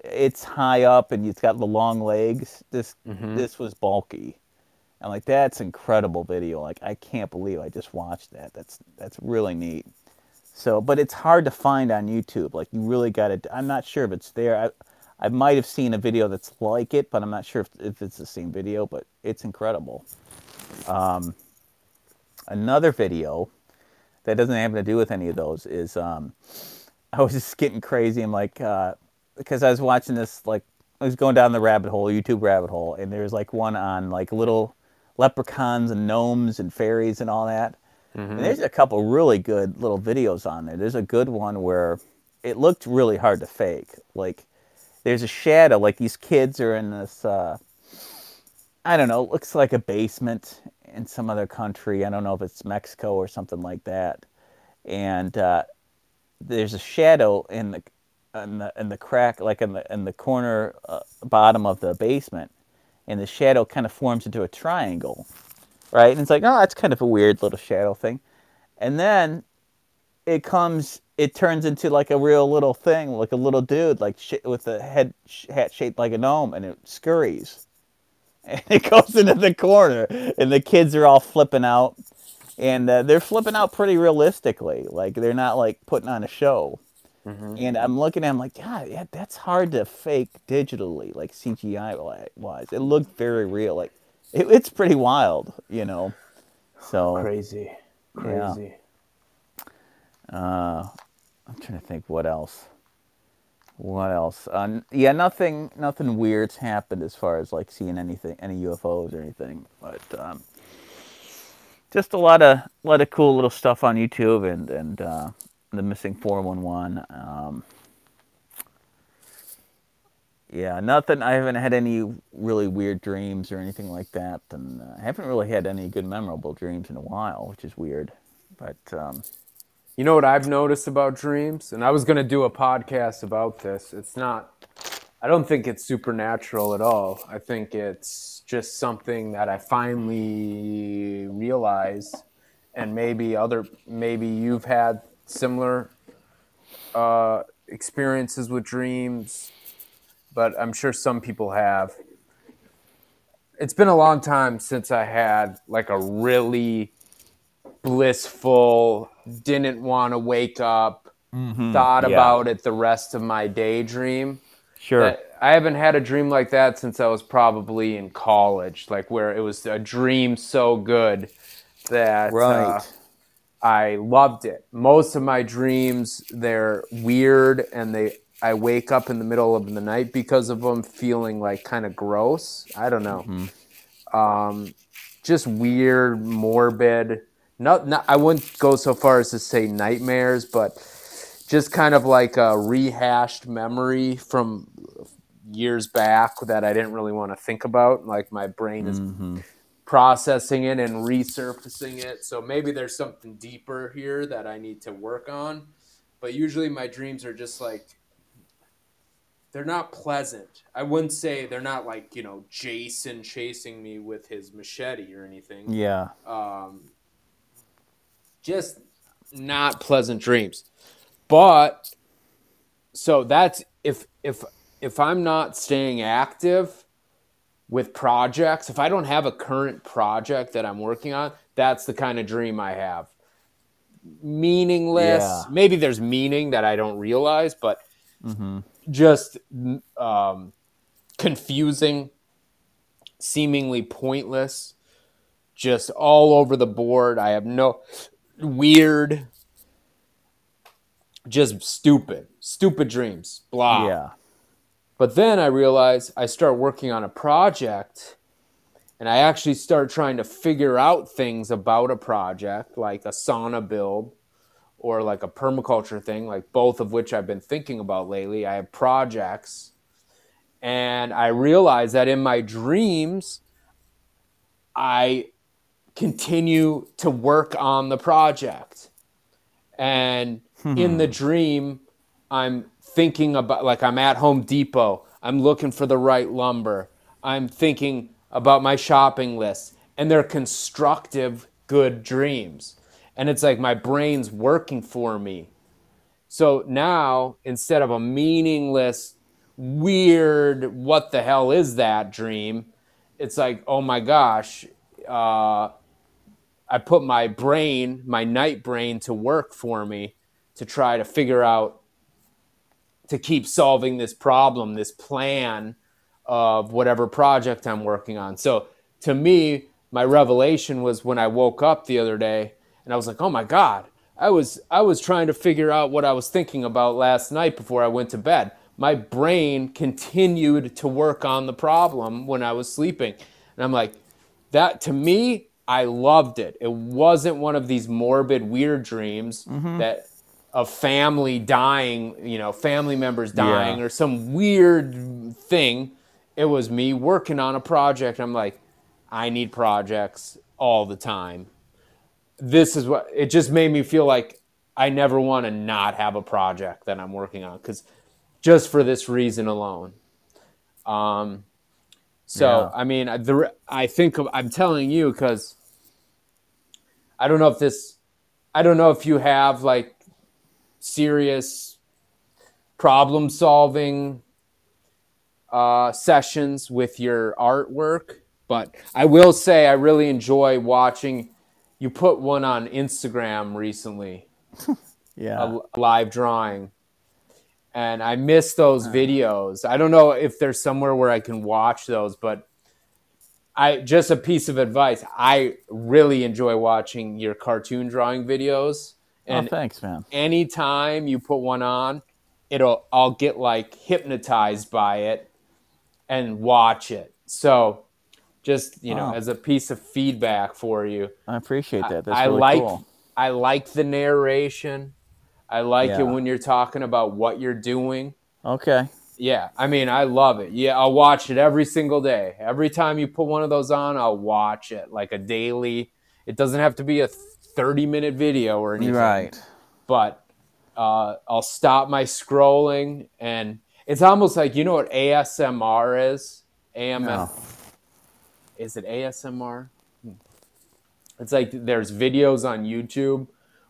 it's high up and it's got the long legs. This this was bulky. And like that's incredible video. Like I can't believe I just watched that. That's that's really neat. So, but it's hard to find on YouTube. Like you really got to. I'm not sure if it's there. I I might have seen a video that's like it, but I'm not sure if, if it's the same video. But it's incredible. Um, another video that doesn't have to do with any of those is um, I was just getting crazy. I'm like, uh, because I was watching this, like, I was going down the rabbit hole, YouTube rabbit hole, and there's like one on like little leprechauns and gnomes and fairies and all that. And there's a couple really good little videos on there. There's a good one where it looked really hard to fake. Like, there's a shadow, like these kids are in this, uh, I don't know, it looks like a basement in some other country. I don't know if it's Mexico or something like that. And uh, there's a shadow in the in the in the crack, like in the in the corner uh, bottom of the basement, and the shadow kind of forms into a triangle, right? And it's like, oh, that's kind of a weird little shadow thing, and then it comes, it turns into like a real little thing, like a little dude, like sh- with a head sh- hat shaped like a gnome, and it scurries, and it goes into the corner, and the kids are all flipping out, and uh, they're flipping out pretty realistically, like they're not like putting on a show. And I'm looking at him like, God, yeah, that's hard to fake digitally, like CGI wise. It looked very real. Like, it, it's pretty wild, you know. So Crazy. Yeah. Crazy. uh, I'm trying to think what else. What else? Uh, yeah, nothing, nothing weird's happened as far as like seeing anything, any UFOs or anything. But um, just a lot of, lot of cool little stuff on YouTube and and uh, the missing 411. Um, yeah, nothing. I haven't had any really weird dreams or anything like that, and uh, I haven't really had any good memorable dreams in a while, which is weird. But um, You know what I've noticed about dreams? And I was going to do a podcast about this. It's not, I don't think it's supernatural at all. I think it's just something that I finally realized. And maybe other, maybe you've had similar uh, experiences with dreams, but I'm sure some people have. It's been a long time since I had like a really blissful, didn't want to wake up, thought yeah. about it the rest of my daydream. sure, That- I haven't had a dream like that since I was probably in college, like where it was a dream so good that right. uh, I loved it. Most of my dreams they're weird and they I wake up in the middle of the night because of them feeling like kind of gross. I don't know. Um, just weird, morbid. Not, not I wouldn't go so far as to say nightmares, but just kind of like a rehashed memory from years back that I didn't really want to think about. Like my brain is processing it and resurfacing it. So maybe there's something deeper here that I need to work on. But usually my dreams are just like they're not pleasant. I wouldn't say they're not like, you know, Jason chasing me with his machete or anything. Yeah, Um just not pleasant dreams. But so that's if if if I'm not staying active with projects, if I don't have a current project that I'm working on, that's the kind of dream I have. Meaningless. Yeah. Maybe there's meaning that I don't realize, but just um, confusing, seemingly pointless, just all over the board. I have no weird, just stupid, stupid dreams. Blah. yeah, But then I realize I start working on a project and I actually start trying to figure out things about a project, like a sauna build or like a permaculture thing, like both of which I've been thinking about lately. I have projects and I realize that in my dreams, I continue to work on the project. And in the dream, I'm thinking about, like, I'm at Home Depot, I'm looking for the right lumber, I'm thinking about my shopping list, and they're constructive, good dreams. And it's like my brain's working for me. So now, instead of a meaningless, weird, what the hell is that dream? It's like, oh my gosh, uh, I put my brain, my night brain, to work for me to try to figure out, to keep solving this problem, this plan of whatever project I'm working on. So to me, my revelation was when I woke up the other day and I was like, oh my God, I was I was trying to figure out what I was thinking about last night before I went to bed. My brain continued to work on the problem when I was sleeping. And I'm like, that to me, I loved it. It wasn't one of these morbid, weird dreams Mm-hmm. that of family dying, you know, family members dying Yeah. or some weird thing. It was me working on a project. I'm like, I need projects all the time. This is what it just made me feel like I never want to not have a project that I'm working on because just for this reason alone. Um, so Yeah. I mean, I- the I think of, I'm telling you because I don't know if this, I don't know if you have like serious problem solving uh, sessions with your artwork, but I will say I really enjoy watching. You put one on Instagram recently, Yeah. a live drawing, and I miss those videos. I don't know if there's somewhere where I can watch those, but I just a piece of advice. I really enjoy watching your cartoon drawing videos, oh, and thanks, man. anytime you put one on, it'll I'll get like hypnotized by it and watch it. So just you know, Wow. as a piece of feedback for you, I appreciate that. That's I really like cool. I like the narration. I like Yeah. it when you're talking about what you're doing. Okay. Yeah, I mean, I love it. Yeah, I'll watch it every single day. Every time you put one of those on, I'll watch it like a daily. It doesn't have to be a 30 minute video or anything Right. but uh, I'll stop my scrolling, and it's almost like you know what ASMR is. AMF No. is it ASMR? Hmm. It's like there's videos on YouTube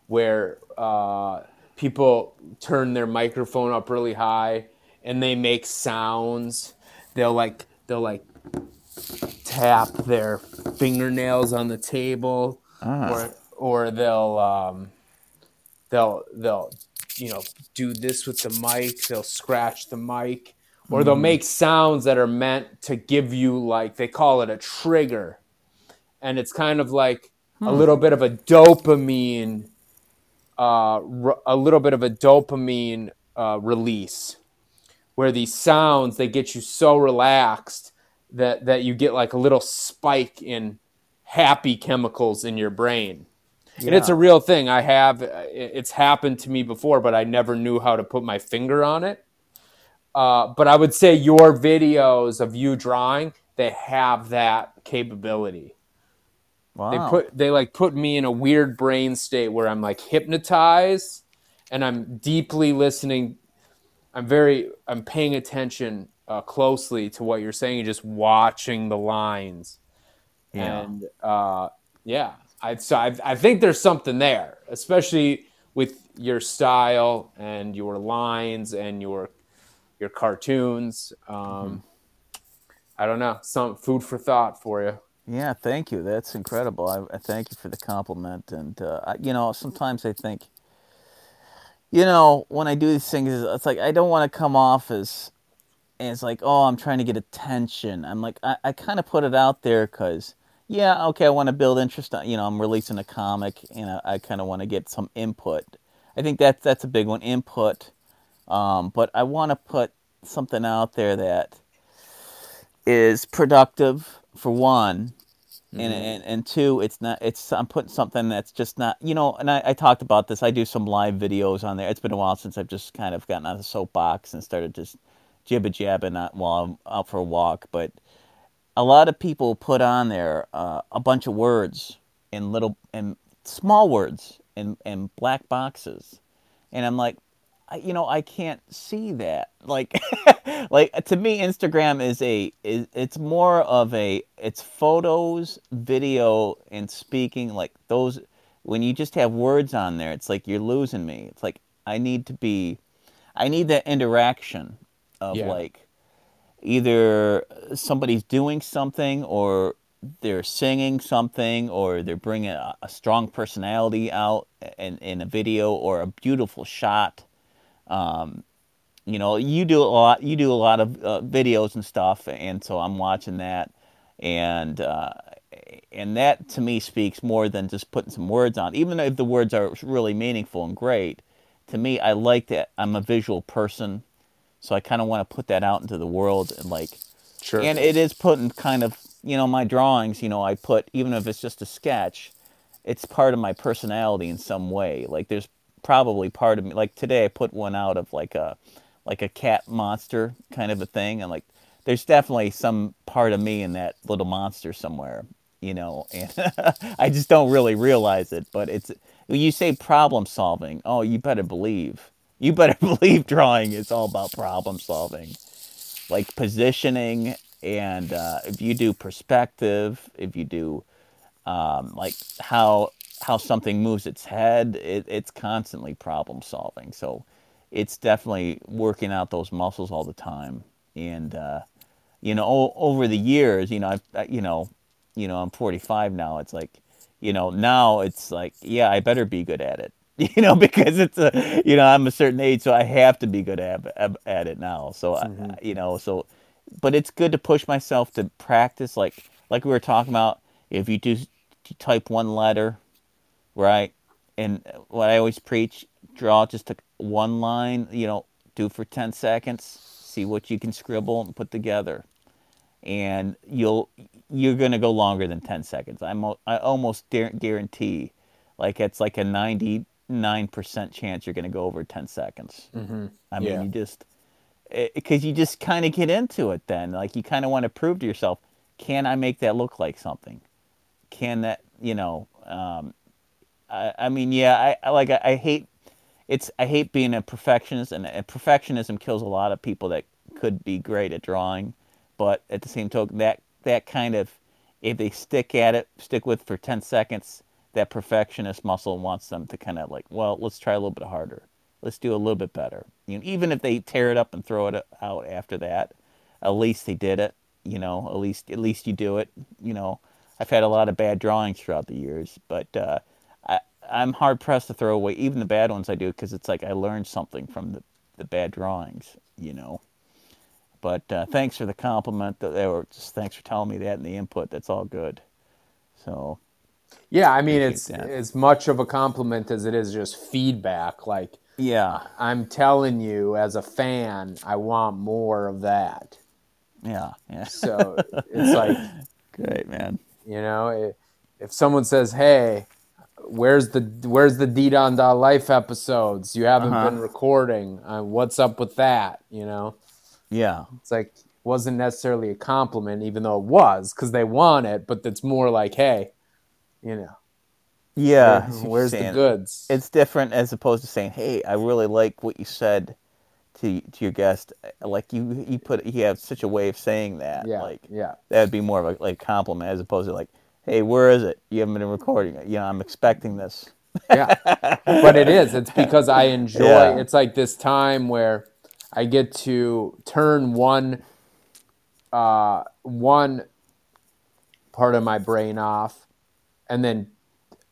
where uh, people turn their microphone up really high and they make sounds. They'll like they'll like tap their fingernails on the table, Ah. or or they'll um, they'll they'll you know do this with the mic. They'll scratch the mic, or they'll make sounds that are meant to give you like they call it a trigger, and it's kind of like a little bit of a dopamine, uh, r- a little bit of a dopamine uh, release, where these sounds they get you so relaxed that that you get like a little spike in happy chemicals in your brain. And it's a real thing. I have it's happened to me before, but I never knew how to put my finger on it. Uh, but I would say your videos of you drawing, they have that capability. Wow. They put they like put me in a weird brain state where I'm like hypnotized and I'm deeply listening. I'm very I'm paying attention uh, closely to what you're saying and just watching the lines. Yeah. And uh, yeah, I so I, I think there's something there, especially with your style and your lines and your your cartoons. Um, I don't know, some food for thought for you. Yeah, thank you. That's incredible. I, I thank you for the compliment. And uh, I, you know, sometimes I think, you know, when I do these things, it's like I don't want to come off as, as like, oh, I'm trying to get attention. I'm like, I, I kind of put it out there because, yeah, okay, I want to build interest. You know, I'm releasing a comic, and I, I kind of want to get some input. I think that's that's a big one, input. Um, but I want to put something out there that is productive for one and, and and two it's not it's i'm putting something that's just not you know and I, I talked about this. I do some live videos on there. It's been a while since i've just kind of gotten out of the soapbox and started just jibba jabbing while i'm out for a walk. But a lot of people put on there uh, a bunch of words in little and small words in in black boxes. And I'm like, you know, I can't see that. Like, like to me, Instagram is a is it's more of a it's photos, video, and speaking. Like those, when you just have words on there, it's like you're losing me. It's like I need to be, I need that interaction of Yeah. like either somebody's doing something or they're singing something or they're bringing a, a strong personality out in, in a video or a beautiful shot um, you know you do a lot you do a lot of uh, videos and stuff and so i'm watching that and uh, and that to me speaks more than just putting some words on even if the words are really meaningful and great to me i like that i'm a visual person so i kind of want to put that out into the world and like Sure. and it is putting kind of you know my drawings you know i put even if it's just a sketch it's part of my personality in some way like there's probably part of me like today i put one out of like a like a cat monster kind of a thing and like there's definitely some part of me in that little monster somewhere you know and i just don't really realize it but it's when you say problem solving oh you better believe you better believe drawing is all about problem solving. Like positioning and uh, if you do perspective if you do um, like how how something moves its head it, it's constantly problem solving. So it's definitely working out those muscles all the time. And uh, you know o- over the years you know I've, I- you know you know i'm 45 now. It's like you know now it's like yeah i better be good at it you know because it's a you know i'm a certain age so i have to be good at, at, it now. So I, you know so but it's good to push myself to practice. Like like we were talking about if you do type one letter right and what i always preach draw just a, one line you know do for 10 seconds see what you can scribble and put together. And you'll you're going to go longer than 10 seconds. I'm i almost guarantee like it's like a 99% chance you're going to go over 10 seconds. Mm-hmm. i mean Yeah. you just because you just kind of get into it then. Like you kind of want to prove to yourself can i make that look like something? Can that you know um, I, I mean yeah I, I like I, I hate it's I hate being a perfectionist and, and perfectionism kills a lot of people that could be great at drawing but at the same token that that kind of if they stick at it stick with for 10 seconds that perfectionist muscle wants them to kind of like well let's try a little bit harder. Let's do a little bit better. You know, even if they tear it up and throw it out after that at least they did it you know at least at least you do it. You know i've had a lot of bad drawings throughout the years but uh, i'm hard pressed to throw away even the bad ones i do because it's like i learned something from the, the bad drawings you know but uh, thanks for the compliment that or just thanks for telling me that and the input that's all good so Yeah, I mean, it's that. as much of a compliment as it is just feedback. Like, yeah I'm telling you, as a fan, I want more of that. yeah yeah So it's like, great man you know, if someone says, "Hey, where's the where's the DDon.life episodes? You haven't Uh-huh. been recording. Uh, what's up with that?" You know, yeah it's like wasn't necessarily a compliment, even though it was because they want it. But it's more like, "Hey, you know, yeah what where's the goods?" it's different as opposed to saying, "Hey, I really like what you said to to your guest." Like you, you put you have such a way of saying that. yeah, Like yeah. that would be more of a like compliment as opposed to like, "Hey, where is it? You haven't been recording it. You know, I'm expecting this." yeah but it is it's because i enjoy Yeah. it's like this time where i get to turn one uh one part of my brain off and then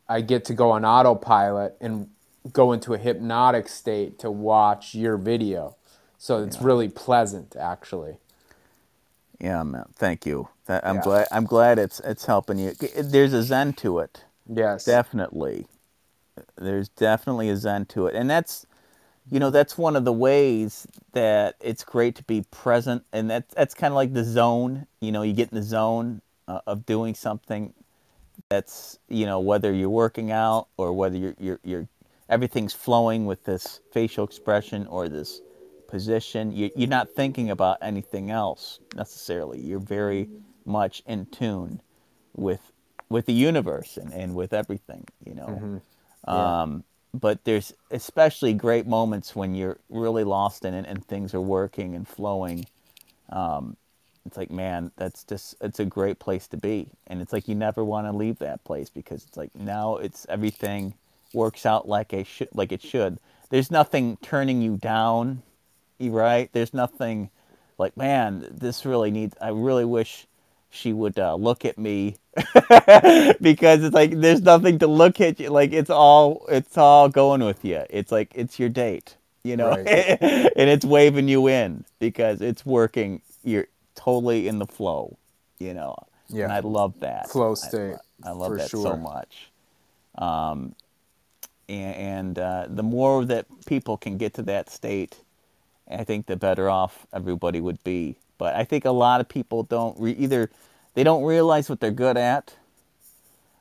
i get to go on autopilot and go into a hypnotic state to watch your video so it's really pleasant actually Yeah, man. Thank you. That, I'm Yeah. glad. I'm glad it's it's helping you. There's a zen to it. yes Definitely. There's definitely a zen to it. And that's you know, that's one of the ways that it's great to be present and that that's kind of like the zone, you know, you get in the zone uh, of doing something that's, you know, whether you're working out or whether you're you're you're everything's flowing with this facial expression or this position. You, you're not thinking about anything else necessarily. You're very much in tune with with the universe and, and with everything, you know. Yeah. Um, but there's especially great moments when you're really lost in it and things are working and flowing. Um, it's like, man, that's just it's a great place to be, and it's like you never want to leave that place because it's like now it's everything works out like a should like it should. There's nothing turning you down, right? There's nothing like, man, this really needs. I really wish she would uh, look at me because it's like there's nothing to look at you like it's all it's all going with you it's like it's your date you know right. and it's waving you in because it's working you're totally in the flow you know yeah and i love that flow state i, I love that sure. so much um and, and uh, the more that people can get to that state i think the better off everybody would be but I think a lot of people don't re- either they don't realize what they're good at,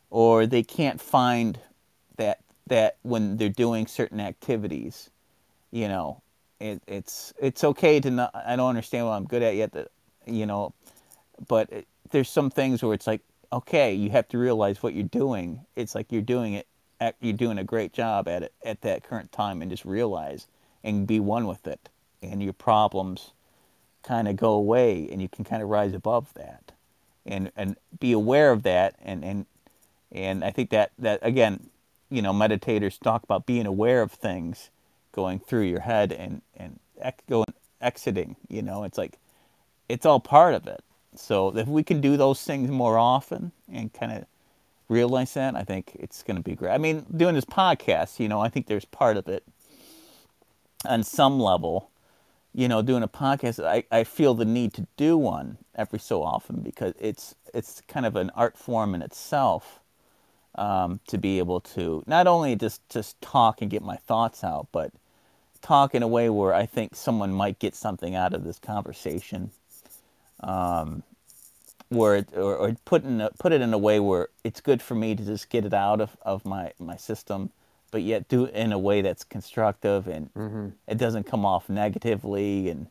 or they can't find that that when they're doing certain activities, you know, it, it's it's okay to not. I don't understand what I'm good at yet. That you know, but it, there's some things where it's like okay, you have to realize what you're doing. It's like you're doing it. You're doing a great job at it at that current time, and just realize and be one with it, and your problems kind of go away and you can kind of rise above that. And and be aware of that and and and I think that that again you know meditators talk about being aware of things going through your head and and going exiting you know? It's like it's all part of it. So if we can do those things more often and kind of realize that I think it's going to be great. I mean doing this podcast you know I think there's part of it on some level you know, doing a podcast, I, I feel the need to do one every so often because it's it's kind of an art form in itself um, to be able to not only just just talk and get my thoughts out, but talk in a way where I think someone might get something out of this conversation, um, where it, or, or put in a, put it in a way where it's good for me to just get it out of, of my my system but yet do it in a way that's constructive and mm-hmm. it doesn't come off negatively and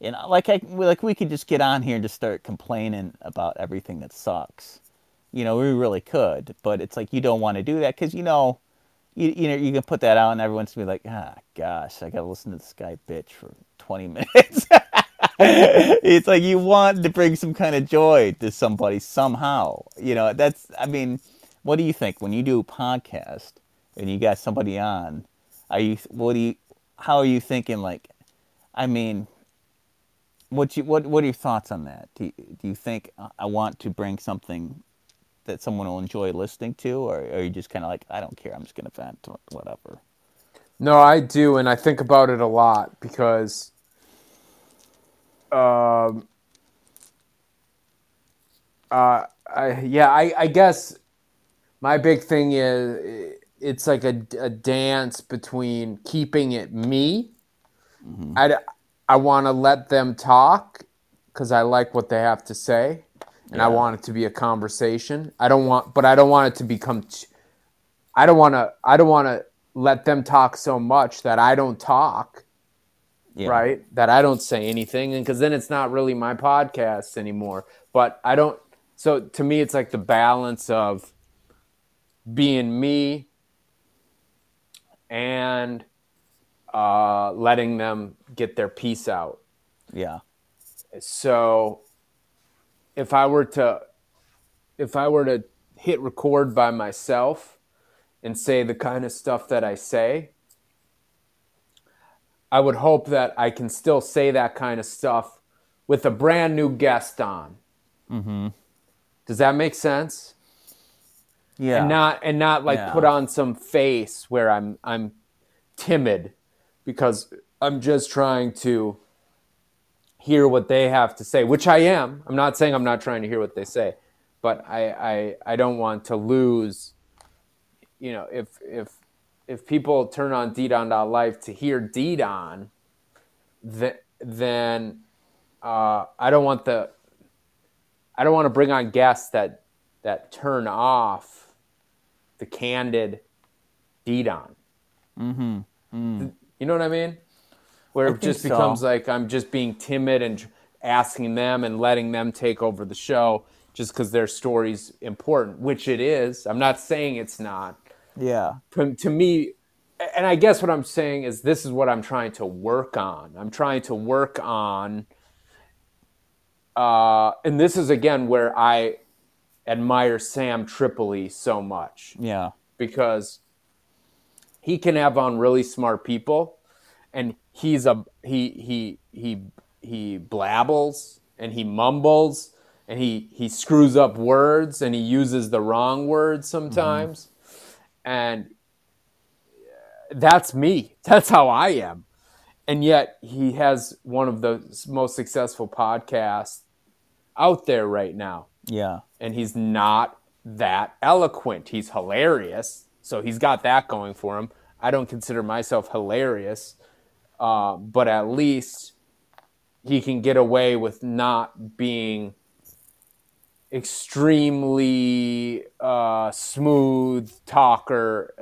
you know like I like we could just get on here and just start complaining about everything that sucks. You know, we really could, but it's like you don't want to do that because you know, you you know you can put that out and everyone's gonna be like, ah, gosh, I gotta listen to this guy bitch for twenty minutes. it's like you want to bring some kind of joy to somebody somehow. You know, that's I mean, what do you think when you do a podcast? And you got somebody on, are you what do you how are you thinking like I mean what you what what are your thoughts on that? Do you, do you think I want to bring something that someone will enjoy listening to or, or are you just kind of like I don't care, I'm just going to vent whatever? No, I do and I think about it a lot because um uh I yeah, I I guess my big thing is it's like a, a dance between keeping it me. Mm-hmm. I, I want to let them talk because I like what they have to say, and yeah. I want it to be a conversation. I don't want, but I don't want it to become. T- I don't want to. I don't want to let them talk so much that I don't talk. Yeah. Right, that I don't say anything, and because then it's not really my podcast anymore. But I don't. So to me, it's like the balance of being me and uh, letting them get their piece out. Yeah. So if I were to if I were to hit record by myself and say the kind of stuff that I say, I would hope that I can still say that kind of stuff with a brand new guest on. Mm-hmm. Does that make sense? Yeah and not and not like yeah. put on some face where i'm i'm timid because i'm just trying to hear what they have to say which i am i'm not saying i'm not trying to hear what they say but i i, I don't want to lose you know if if if people turn on ddon.life to hear ddon th- then uh, i don't want the i don't want to bring on guests that that turn off the candid ddon. Mm-hmm. Mm. You know what I mean? Where I it just becomes so. like I'm just being timid and asking them and letting them take over the show just because their story's important, which it is. I'm not saying it's not. Yeah. To, to me, and I guess what I'm saying is this is what I'm trying to work on. I'm trying to work on, uh, and this is again where I admire Sam Tripoli so much Yeah. because he can have on really smart people, and he's a he he he he blabbles and he mumbles and he he screws up words and he uses the wrong words sometimes, and that's me. That's how I am. And yet he has one of the most successful podcasts out there right now. Yeah. And he's not that eloquent. He's hilarious. So he's got that going for him. I don't consider myself hilarious, uh, but at least he can get away with not being extremely uh, smooth talker,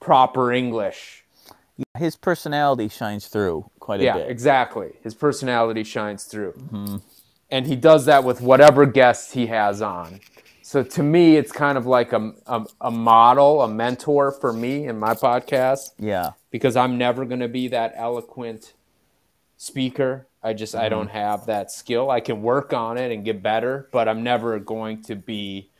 proper English. Yeah, His personality shines through quite a Yeah, bit. Yeah, exactly. His personality shines through. And he does that with whatever guests he has on. So to me, it's kind of like a, a, a model, a mentor for me in my podcast Yeah. because I'm never going to be that eloquent speaker. I just, I don't have that skill. I can work on it and get better, but I'm never going to be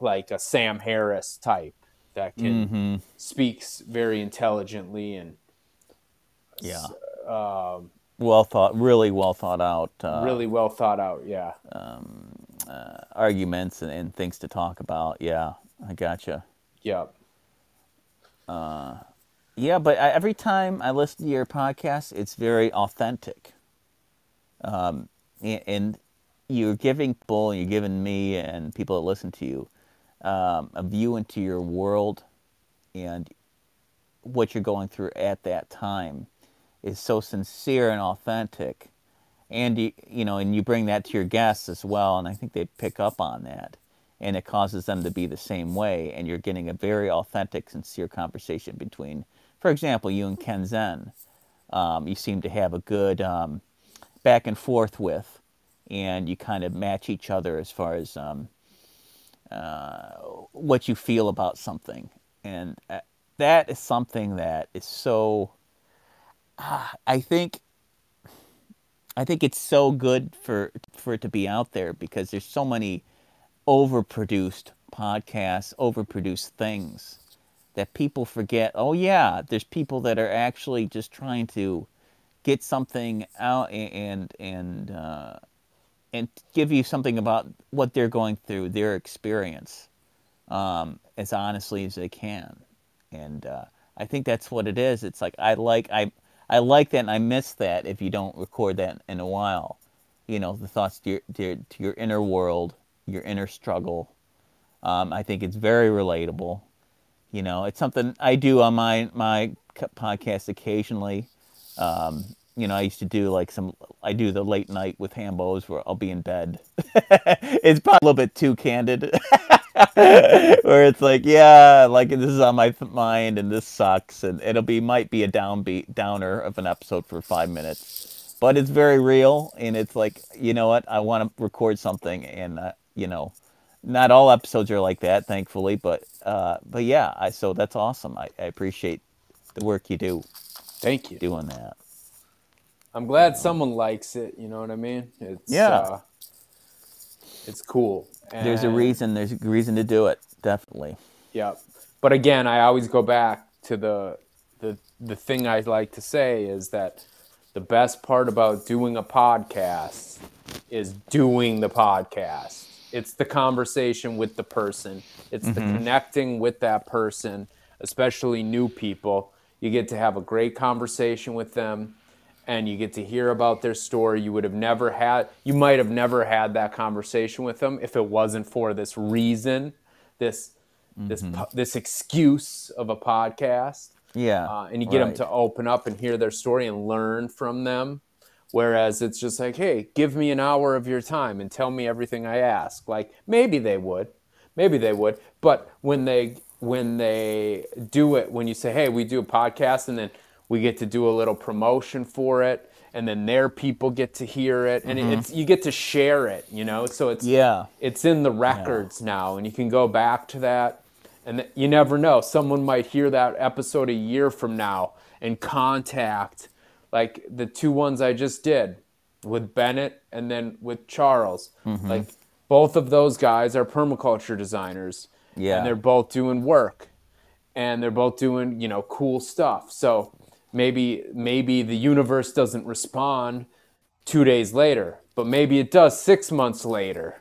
like a Sam Harris type that can speaks very intelligently and Yeah. um, Well thought, really well thought out uh, really well thought out. Yeah. arguments and, and things to talk about. Yeah, I gotcha. Yeah. Yeah, but I, every time I listen to your podcast, it's very authentic. Um, a- and you're giving people, you're giving me, and people that listen to you um, a view into your world and what you're going through at that time is so sincere and authentic. And you, you know, and you bring that to your guests as well, and I think they pick up on that, and it causes them to be the same way. And you're getting a very authentic, sincere conversation between, for example, you and Ken Zen. Um, you seem to have a good um, back and forth with, and you kind of match each other as far as um, uh, what you feel about something, and uh, that is something that is so. I think I think it's so good for for it to be out there because there's so many overproduced podcasts, overproduced things that people forget. Oh yeah, there's people that are actually just trying to get something out and and uh, and give you something about what they're going through, their experience, um, as honestly as they can. And uh, I think that's what it is. It's like I like I I like that, and I miss that if you don't record that in a while. You know, the thoughts to your to your, to your inner world, your inner struggle. Um, I think it's very relatable. You know, it's something I do on my my podcast occasionally. Um, you know, I used to do like some. I do the late night with Hambos where I'll be in bed. it's probably a little bit too candid, where it's like, yeah, like this is on my mind and this sucks, and it'll be might be a downbeat downer of an episode for five minutes, but it's very real, and it's like, you know what, I want to record something, and uh, you know, not all episodes are like that, thankfully, but uh, but yeah, I so that's awesome. I, I appreciate the work you do Thank you. doing that. I'm glad someone likes it. You know what I mean? It's, Yeah. Uh, it's cool. There's a reason. There's a reason to do it. Definitely. Yep. But again, I always go back to the the the thing I like to say is that the best part about doing a podcast is doing the podcast. It's the conversation with the person. It's the mm-hmm. connecting with that person, especially new people. You get to have a great conversation with them and you get to hear about their story. You would have never had you might have never had that conversation with them if it wasn't for this reason, this this po- this excuse of a podcast Yeah. uh, and you get them to open up and hear their story and learn from them. Whereas it's just like, hey, give me an hour of your time and tell me everything I ask. Like maybe they would, maybe they would, but when they when they do it, when you say, hey, we do a podcast, and then we get to do a little promotion for it, and then their people get to hear it, and it's you get to share it, you know. So it's Mm-hmm. Yeah. it's in the records now, and you can go back to that And th- you never know. Someone might hear that episode a year from now and contact, like the two ones I just did with Bennett and then with Charles. Like both of those guys are permaculture designers. Yeah. And they're both doing work and they're both doing, you know, cool stuff. So maybe maybe the universe doesn't respond 2 days later, but maybe it does 6 months later.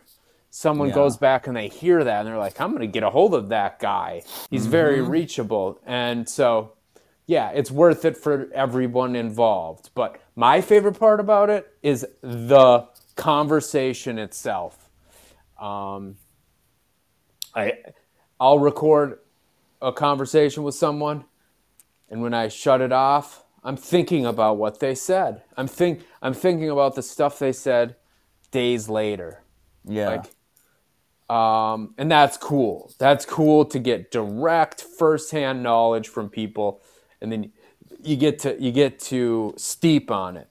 Someone Yeah. goes back and they hear that and they're like, I'm going to get a hold of that guy. He's very reachable. And so yeah, it's worth it for everyone involved. But my favorite part about it is the conversation itself. Um, I I'll record a conversation with someone, and when I shut it off, I'm thinking about what they said. I'm think I'm thinking about the stuff they said days later. Yeah. Like, um, and that's cool. That's cool to get direct, firsthand knowledge from people, and then you get to you get to steep on it,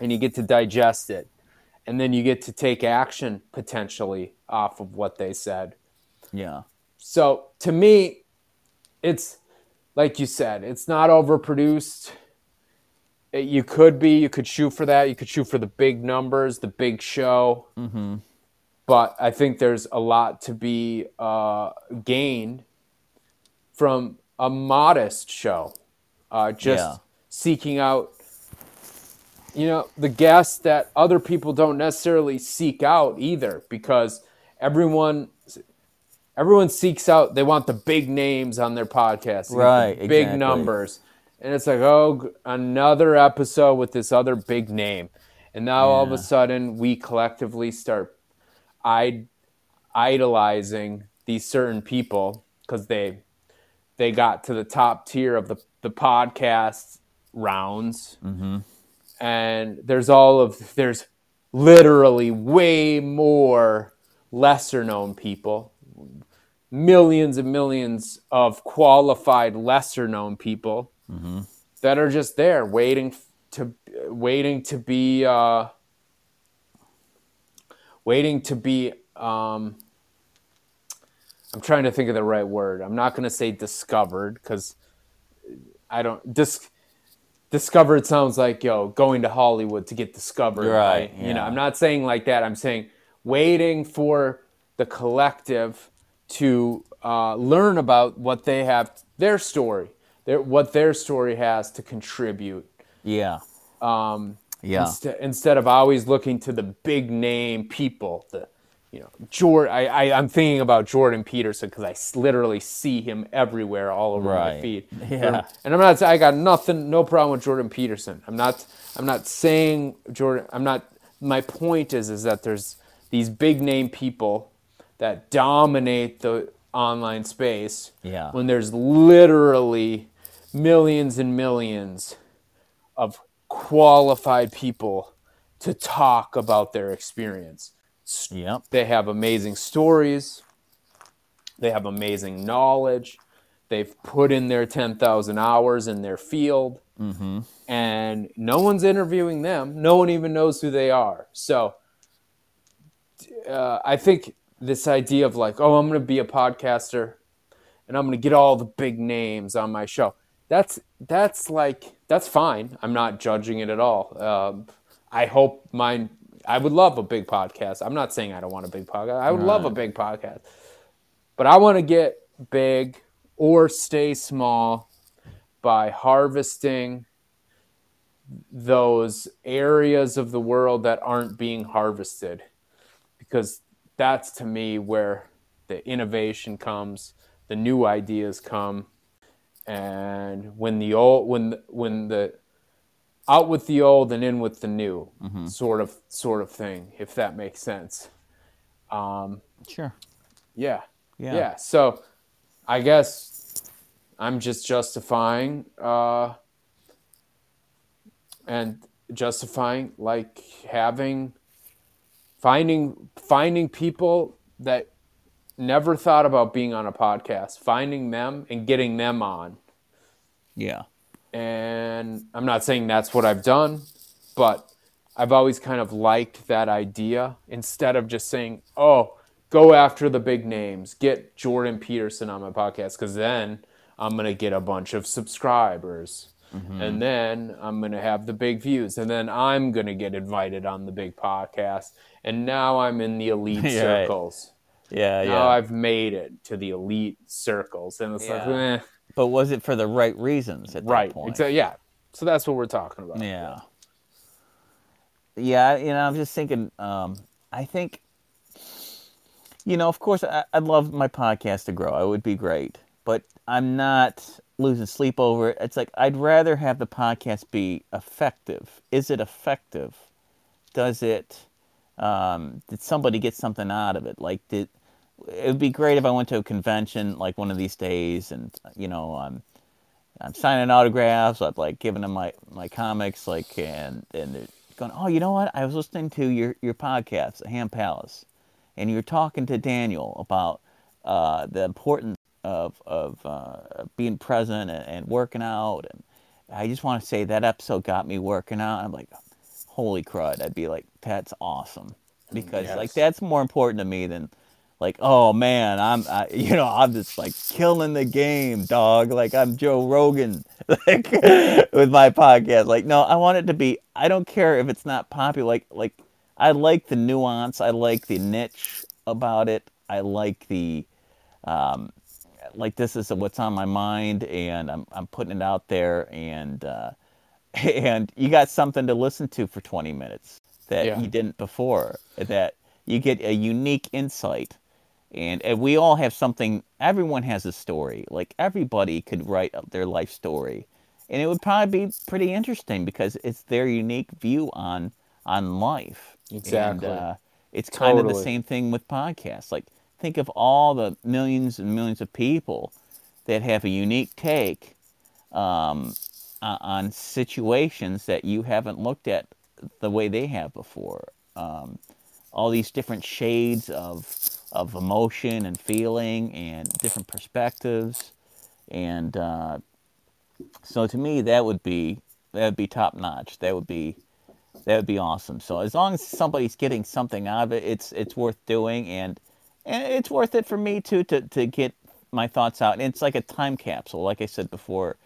and you get to digest it, and then you get to take action potentially off of what they said. yeah. So to me, it's like you said, it's not overproduced. It- you could be, you could shoot for that. You could shoot for the big numbers, the big show. Mm-hmm. But I think there's a lot to be uh, gained from a modest show. Uh, just Yeah. seeking out, you know, the guests that other people don't necessarily seek out either, because everyone everyone seeks out they want the big names on their podcast. They get the Right, big numbers. And it's like oh another episode with this other big name. And now all of a sudden we collectively start id- idolizing these certain people because they they got to the top tier of the, the podcast rounds. Mm-hmm. and there's all of there's literally way more lesser known people millions and millions of qualified lesser known people that are just there waiting to waiting to be uh, waiting to be um, i'm trying to think of the right word. I'm not going to say discovered because i don't dis- discovered sounds like yo going to hollywood to get discovered Right, you know i'm not saying like that. I'm saying waiting for the collective to uh, learn about what they have their story their, what their story has to contribute Yeah. um, Yeah. instead, instead of always looking to the big name people the you know Jordan I, I i'm thinking about jordan peterson because i s- literally see him everywhere all over my feed Yeah. and i'm not i got nothing no problem with jordan peterson i'm not i'm not saying jordan i'm not my point is is that there's these big name people that dominate the online space Yeah. when there's literally millions and millions of qualified people to talk about their experience. Yep. They have amazing stories. They have amazing knowledge. They've put in their 10,000 hours in their field. And no one's interviewing them. No one even knows who they are. So uh, I think this idea of like, oh, I'm going to be a podcaster and I'm going to get all the big names on my show. That's that's like that's fine. I'm not judging it at all. Um, I hope mine. I would love a big podcast. I'm not saying I don't want a big podcast. I would love a big podcast, but I want to get big or stay small by harvesting those areas of the world that aren't being harvested because that's to me where the innovation comes the new ideas come and when the old when the, when the out with the old and in with the new sort of sort of thing if that makes sense um, Sure. yeah. Yeah. yeah so i guess i'm just justifying uh, and justifying like having finding finding people that never thought about being on a podcast finding them and getting them on Yeah. and i'm not saying that's what i've done but i've always kind of liked that idea instead of just saying oh go after the big names. Get Jordan Peterson on my podcast because then I'm gonna get a bunch of subscribers. Mm-hmm. And then I'm going to have the big views. And then I'm going to get invited on the big podcast. And now I'm in the elite Yeah, circles. Yeah, yeah. Now yeah. I've made it to the elite circles. And it's like, eh, But was it for the right reasons at right. that point? Exactly. Yeah. So that's what we're talking about. Yeah. Yeah, you know, I'm just thinking. Um, I think, you know, of course, I, I'd love my podcast to grow. It would be great, but I'm not losing sleep over it. It's like I'd rather have the podcast be effective. Is it effective? Does it? Um, did somebody get something out of it? Like, did it would be great if I went to a convention like one of these days, and you know, I'm I'm signing autographs. I'm like giving them my, my comics, like and and they're going, oh, you know what? I was listening to your your podcast, Ham Palace, and you're talking to Daniel about uh, the importance of of uh, being present and, and working out. And I just want to say that episode got me working out. I'm like, holy crud! I'd be like, that's awesome. Because like that's more important to me than like oh man i'm I, you know i'm just like killing the game dog. Like i'm joe rogan like with my podcast. Like no i want it to be i don't care if it's not popular. Like like i like the nuance. I like the niche about it. I like the um like this is what's on my mind and i'm, I'm putting it out there and uh and you got something to listen to for 20 minutes that Yeah. you didn't before that you get a unique insight. And, and we all have something everyone has a story like everybody could write their life story. And it would probably be pretty interesting because it's their unique view on on life. Exactly. and uh, it's kind of the same thing with podcasts. Like think of all the millions and millions of people that have a unique take um, o- on situations that you haven't looked at the way they have before. Um, all these different shades of of emotion and feeling and different perspectives, and uh, so to me that would be that would be top notch. That would be that would be awesome. So as long as somebody's getting something out of it, it's it's worth doing, and and it's worth it for me too to to get my thoughts out. And it's like a time capsule, like I said before.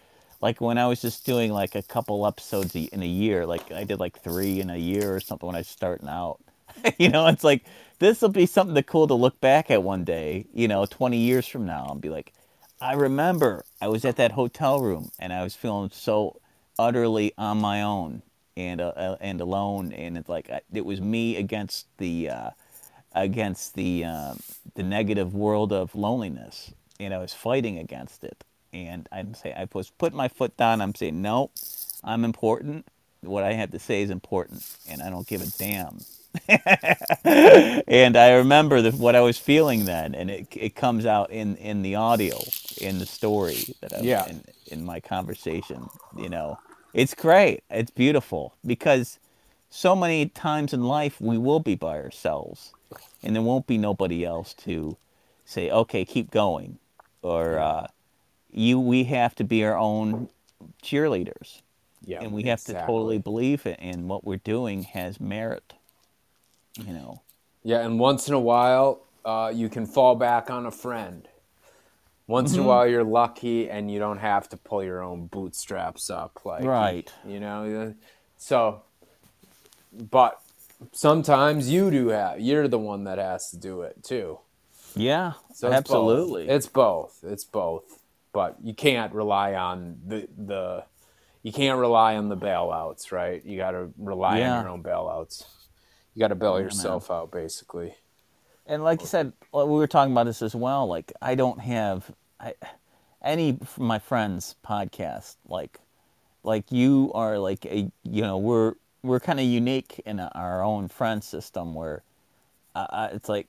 Like when I was just doing like a couple episodes in a year, like I did like three in a year or something when I was starting out. you know, it's like this will be something to cool to look back at one day. You know, twenty years from now, and be like, I remember I was at that hotel room and I was feeling so utterly on my own and uh, uh, and alone, and it's like it was me against the uh, against the uh, the negative world of loneliness, and I was fighting against it. And I'm saying I was putting my foot down. I'm saying no, I'm important. What I have to say is important, and I don't give a damn. and I remember the, what I was feeling then, and it it comes out in in the audio, in the story that I Yeah. in in my conversation. You know, it's great. It's beautiful because so many times in life we will be by ourselves, and there won't be nobody else to say, "Okay, keep going," or uh, "You." We have to be our own cheerleaders Yeah. and we have to totally believe it and what we're doing has merit you know Yeah, and once in a while, uh, you can fall back on a friend. Once Mm-hmm. in a while, you're lucky, and you don't have to pull your own bootstraps up, like Right. You know, so. But sometimes you do have. You're the one that has to do it too. yeah So it's absolutely both. It's both. It's both. But you can't rely on the the. You can't rely on the bailouts, right? You got to rely Yeah. on your own bailouts. You got to bail yourself out, basically. and like you said we were talking about this as well like i don't have I, any of my friends podcast like like you are like a you know we're we're kind of unique in our own friend system where uh, uh, it's like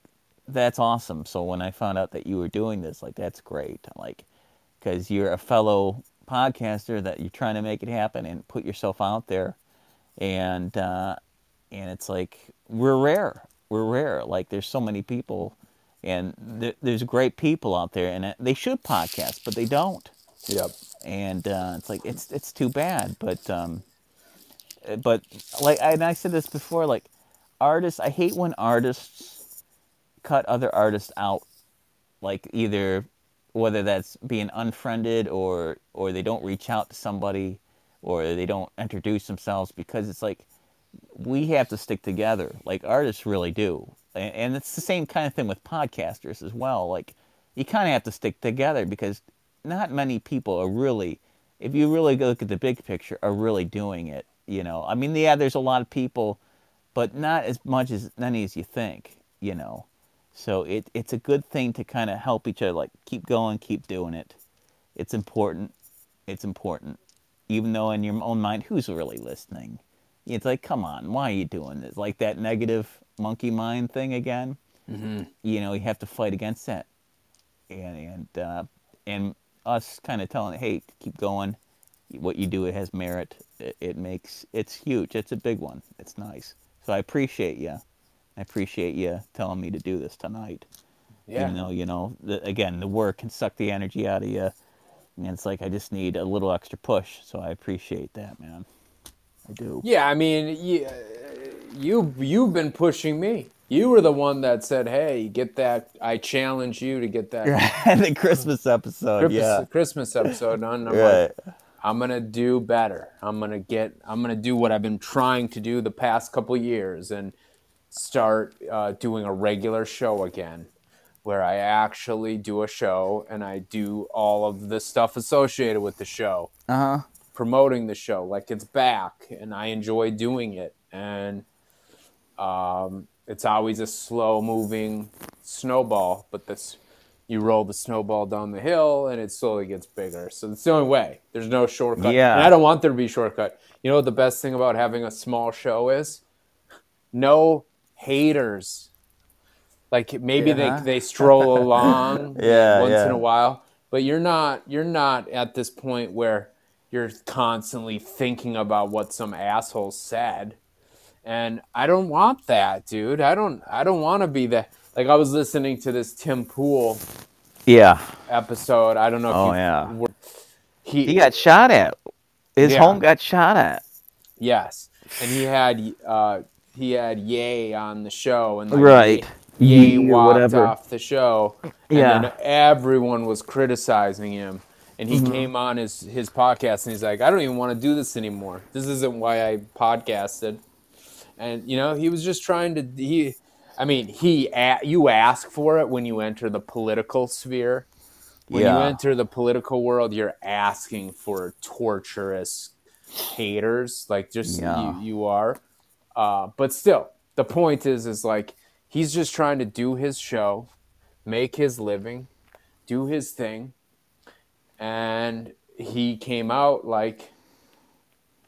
that's awesome so when i found out that you were doing this like that's great like because you're a fellow podcaster that you're trying to make it happen and put yourself out there. And uh, and it's like we're rare. We're rare. Like there's so many people and th- there's great people out there and uh, they should podcast but they don't. Yep. and uh, it's like it's it's too bad. But um but like and I said this before like artists I hate when artists cut other artists out, like either whether that's being unfriended or or they don't reach out to somebody or they don't introduce themselves because it's like we have to stick together. Like artists really do. And, and it's the same kind of thing with podcasters as well. Like you kind of have to stick together because not many people are really if you really look at the big picture are really doing it you know? I mean yeah there's a lot of people but not as much as many as you think you know so it, it's a good thing to kind of help each other like keep going keep doing it. It's important it's important. Even though in your own mind who's really listening? It's like come on why are you doing this? Like that negative monkey mind thing again. Mm-hmm. you know you have to fight against that. And and uh, and us kind of telling hey keep going. What you do it has merit. It, it makes it's huge. It's a big one. It's nice. So i appreciate you i appreciate you telling me to do this tonight Yeah. even though you know the, again the work can suck the energy out of you and it's like i just need a little extra push so i appreciate that man i do Yeah, I mean, you, uh, you you've been pushing me. You were the one that said, "Hey, get that." I challenge you to get that the christmas episode Christmas, yeah Christmas episode on. I'm right like, I'm gonna do better. I'm gonna get. I'm gonna do what I've been trying to do the past couple years and start uh, doing a regular show again, where I actually do a show and I do all of the stuff associated with the show. Uh-huh. Promoting the show like it's back and i enjoy doing it. And um, it's always a slow moving snowball but this you roll the snowball down the hill and it slowly gets bigger. So it's the only way. There's no shortcut. Yeah. and i don't want there to be a shortcut. You know what the best thing about having a small show is? No haters like maybe Yeah. they, they stroll along Yeah, once yeah. in a while but you're not you're not at this point where you're constantly thinking about what some asshole said and i don't want that dude i don't i don't want to be that like i was listening to this tim pool yeah episode i don't know if Oh, you yeah. were- he, he got shot at his Yeah. home got shot at yes and he had uh he had Ye on the show and like, Right. Ye or walked whatever. off the show and Yeah. then everyone was criticizing him and he Mm-hmm. came on his his podcast and he's like I don't even want to do this anymore this isn't why I podcasted and you know he was just trying to he I mean he you ask for it when you enter the political sphere when you enter the political world you're asking for torturous haters like just Yeah. you, you are uh, but still the point is is like he's just trying to do his show make his living do his thing. And he came out like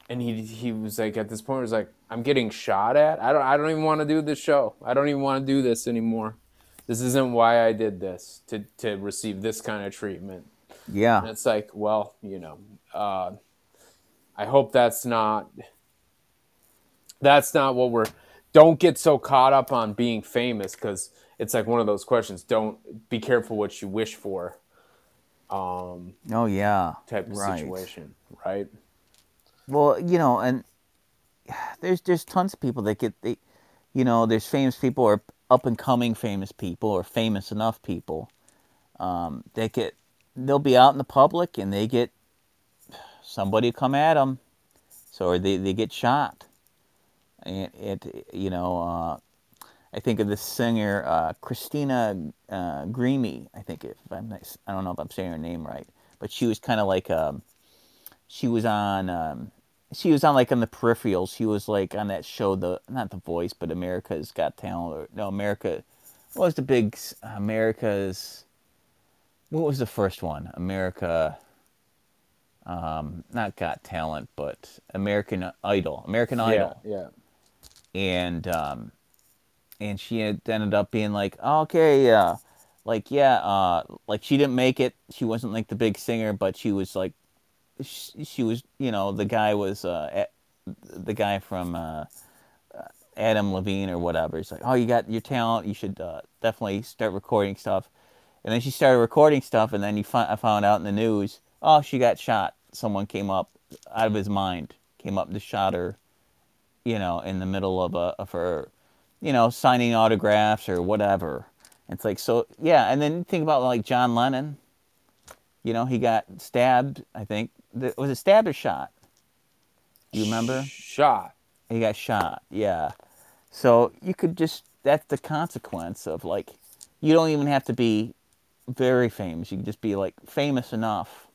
and he he was like at this point he was like I'm getting shot at. I don't I don't even want to do this show. I don't even want to do this anymore. This isn't why I did this to to receive this kind of treatment. And yeah it's like, well, you know, uh, I hope that's not that's not what we're. Don't get so caught up on being famous because it's like one of those questions. Don't be careful what you wish for, um, oh yeah type of Right. situation, right? Well, you know, and there's there's tons of people that get they, you know, there's famous people or up and coming famous people or famous enough people um, that get they'll be out in the public and they get somebody come at them, so or they they get shot, and it you know. Uh, I think of this singer, uh, Christina uh, Grimmie. I think if I'm not, I don't know if I'm saying her name right, but she was kind of like um, she was on um, she was on like on the peripherals. She was like on that show, the not the Voice, but America's Got Talent. Or, no, America. What was the big America's? What was the first one? America. Um, not Got Talent, but American Idol. American Idol Yeah, and um, and she ended up being like, okay, yeah, like yeah, uh, like she didn't make it. She wasn't like the big singer, but she was like, she, she was, you know, the guy was uh, the guy from uh, uh, Adam Levine or whatever. He's like, oh, you got your talent. You should uh, definitely start recording stuff. And then she started recording stuff, and then you fi- I found out in the news, oh, she got shot. Someone came up out of his mind, came up to shot her you know, in the middle of a of her, you know, signing autographs or whatever. It's like so yeah, and then think about like John Lennon. You know, he got stabbed. I think was it stabbed or shot? You remember? Shot. He got shot. Yeah. So you could just that's the consequence of like you don't even have to be very famous. You can just be like famous enough,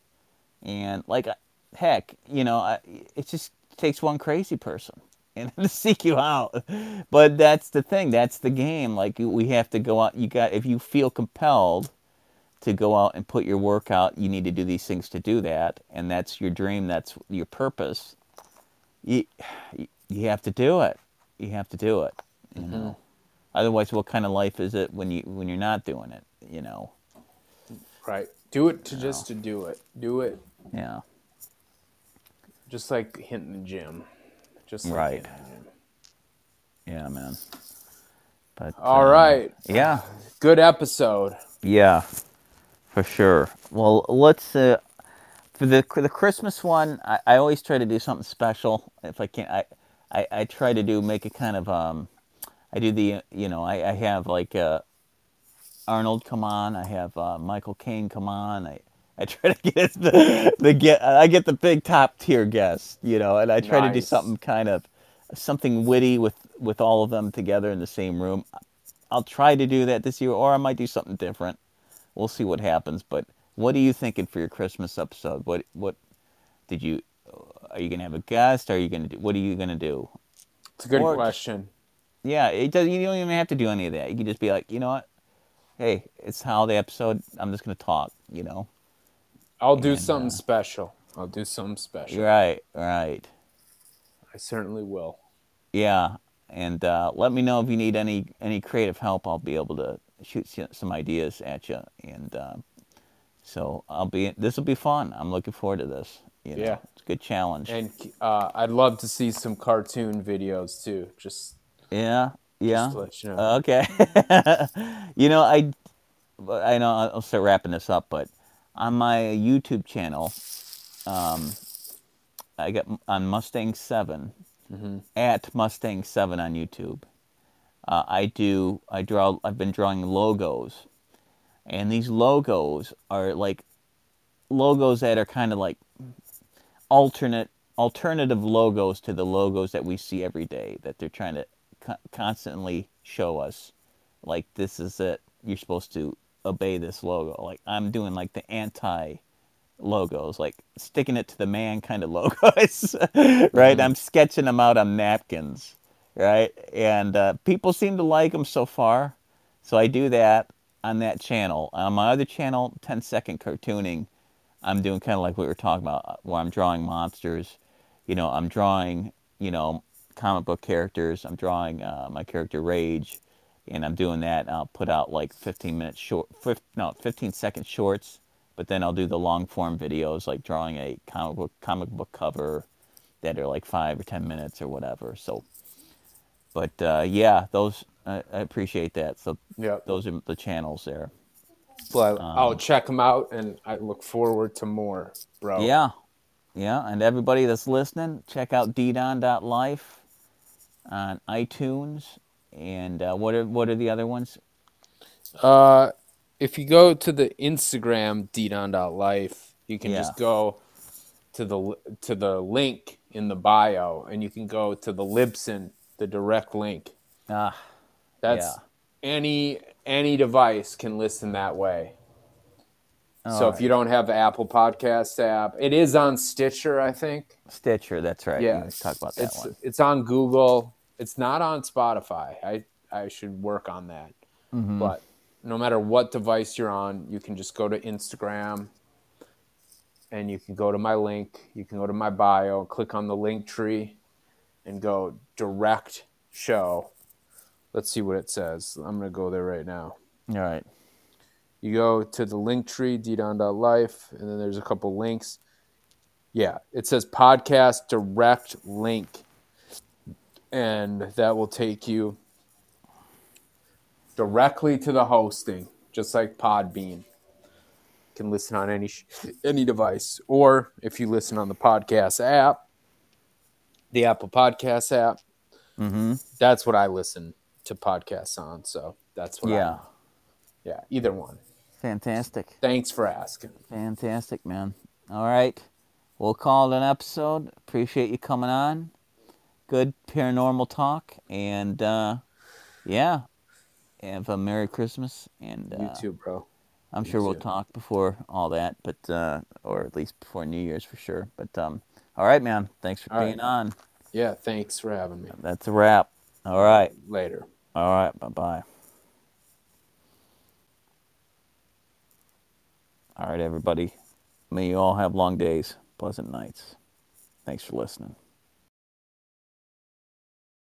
and like uh, heck, you know, it just takes one crazy person and to seek you out. But that's the thing. That's the game. Like we have to go out. You got if you feel compelled to go out and put your work out, you need to do these things to do that, and that's your dream. That's your purpose. You you have to do it. You have to do it. You mm-hmm. know. Otherwise, what kind of life is it when you when you're not doing it? You know. Right. Do it to just to do it. Do it Yeah. just like hitting the gym. Just like Right. Yeah, man. But All uh, right. Yeah. Good episode. Yeah. For sure. Well, let's uh, for the the Christmas one. I, I always try to do something special if I can. I, I I try to do make it kind of um. I do the you know I, I have like uh, Arnold come on. I have uh, Michael Caine come on. I. I try to get the, the get I get the big top tier guests, you know, and I try to do something kind of something witty with with all of them together in the same room. I'll try to do that this year, or I might do something different. We'll see what happens. But what are you thinking for your Christmas episode? What what did you? Are you gonna have a guest? Are you gonna do? What are you gonna do? It's a good Or- question. Yeah, it does. You don't even have to do any of that. You can just be like, you know what? Hey, it's holiday episode. I'm just gonna talk. You know. I'll do And, something uh, special. I'll do something special. Right. Right. I certainly will. Yeah, and uh, let me know if you need any any creative help. I'll be able to shoot some ideas at you, and um, so I'll be. This will be fun. I'm looking forward to this. You know, Yeah. it's a good challenge. And uh, I'd love to see some cartoon videos too. Just, yeah, yeah. just you know. Okay. you know, I, I know I'll start wrapping this up, but on my YouTube channel, um, I got on Mustang 7 at Mustang Seven on YouTube. Uh, I do. I draw. I've been drawing logos, and these logos are like logos that are kind of like alternate alternative logos to the logos that we see every day that they're trying to co- constantly show us like this is it you're supposed to obey this logo. Like i'm doing like the anti logos like sticking it to the man kind of logos right? I'm sketching them out on napkins right? And uh, people seem to like them so far so i do that on that channel. On my other channel 10 second cartooning I'm doing kind of like what we were talking about, uh, where I'm drawing monsters. You know, I'm drawing, you know, comic book characters. I'm drawing uh, my character Rage, and I'm doing that. I'll put out like 15 minute short, fif- no, 15 second shorts. But then I'll do the long form videos, like drawing a comic book comic book cover that are like five or 10 minutes or whatever. So, but uh, yeah, those I, I appreciate that. So yeah, those are the channels there. Well, Um, I'll check them out, and I look forward to more, bro. Yeah. Yeah. And everybody that's listening, check out ddon.life on iTunes. And uh, what are what are the other ones? Uh, if you go to the Instagram ddon.life, you can Yeah. just go to the to the link in the bio, and you can go to the Libsyn, the direct link. Ah, That's Yeah. any any device can listen that way. so All if you don't have the Apple Podcast app, it is on Stitcher, I think. Stitcher, that's right. Yeah, Let's talk about that it's one. it's on Google. It's not on Spotify. I I should work on that. Mm-hmm. But no matter what device you're on, you can just go to Instagram, and you can go to my link. You can go to my bio, click on the link tree, and go direct show. Let's see what it says. I'm gonna go there right now. All right. You go to the link tree, ddon.life, and then there's a couple links. Yeah, it says podcast direct link. And that will take you directly to the hosting, just like Podbean. You can listen on any any device, or if you listen on the podcast app, the Apple Podcast app. Mm-hmm. That's what I listen to podcasts on. So that's what Yeah. I'm Yeah, either one. Fantastic. Thanks for asking. Fantastic, man. All right. We'll call it an episode. Appreciate you coming on. Good paranormal talk. And uh, yeah, have a Merry Christmas. And uh, You too, bro. I'm sure we'll talk before all that, but uh, or at least before New Year's for sure. But um, all right, man. Thanks for All being right. on. Yeah, thanks for having me. That's a wrap. All right. Later. All right. Bye bye. All right, everybody. May you all have long days, pleasant nights. Thanks for listening.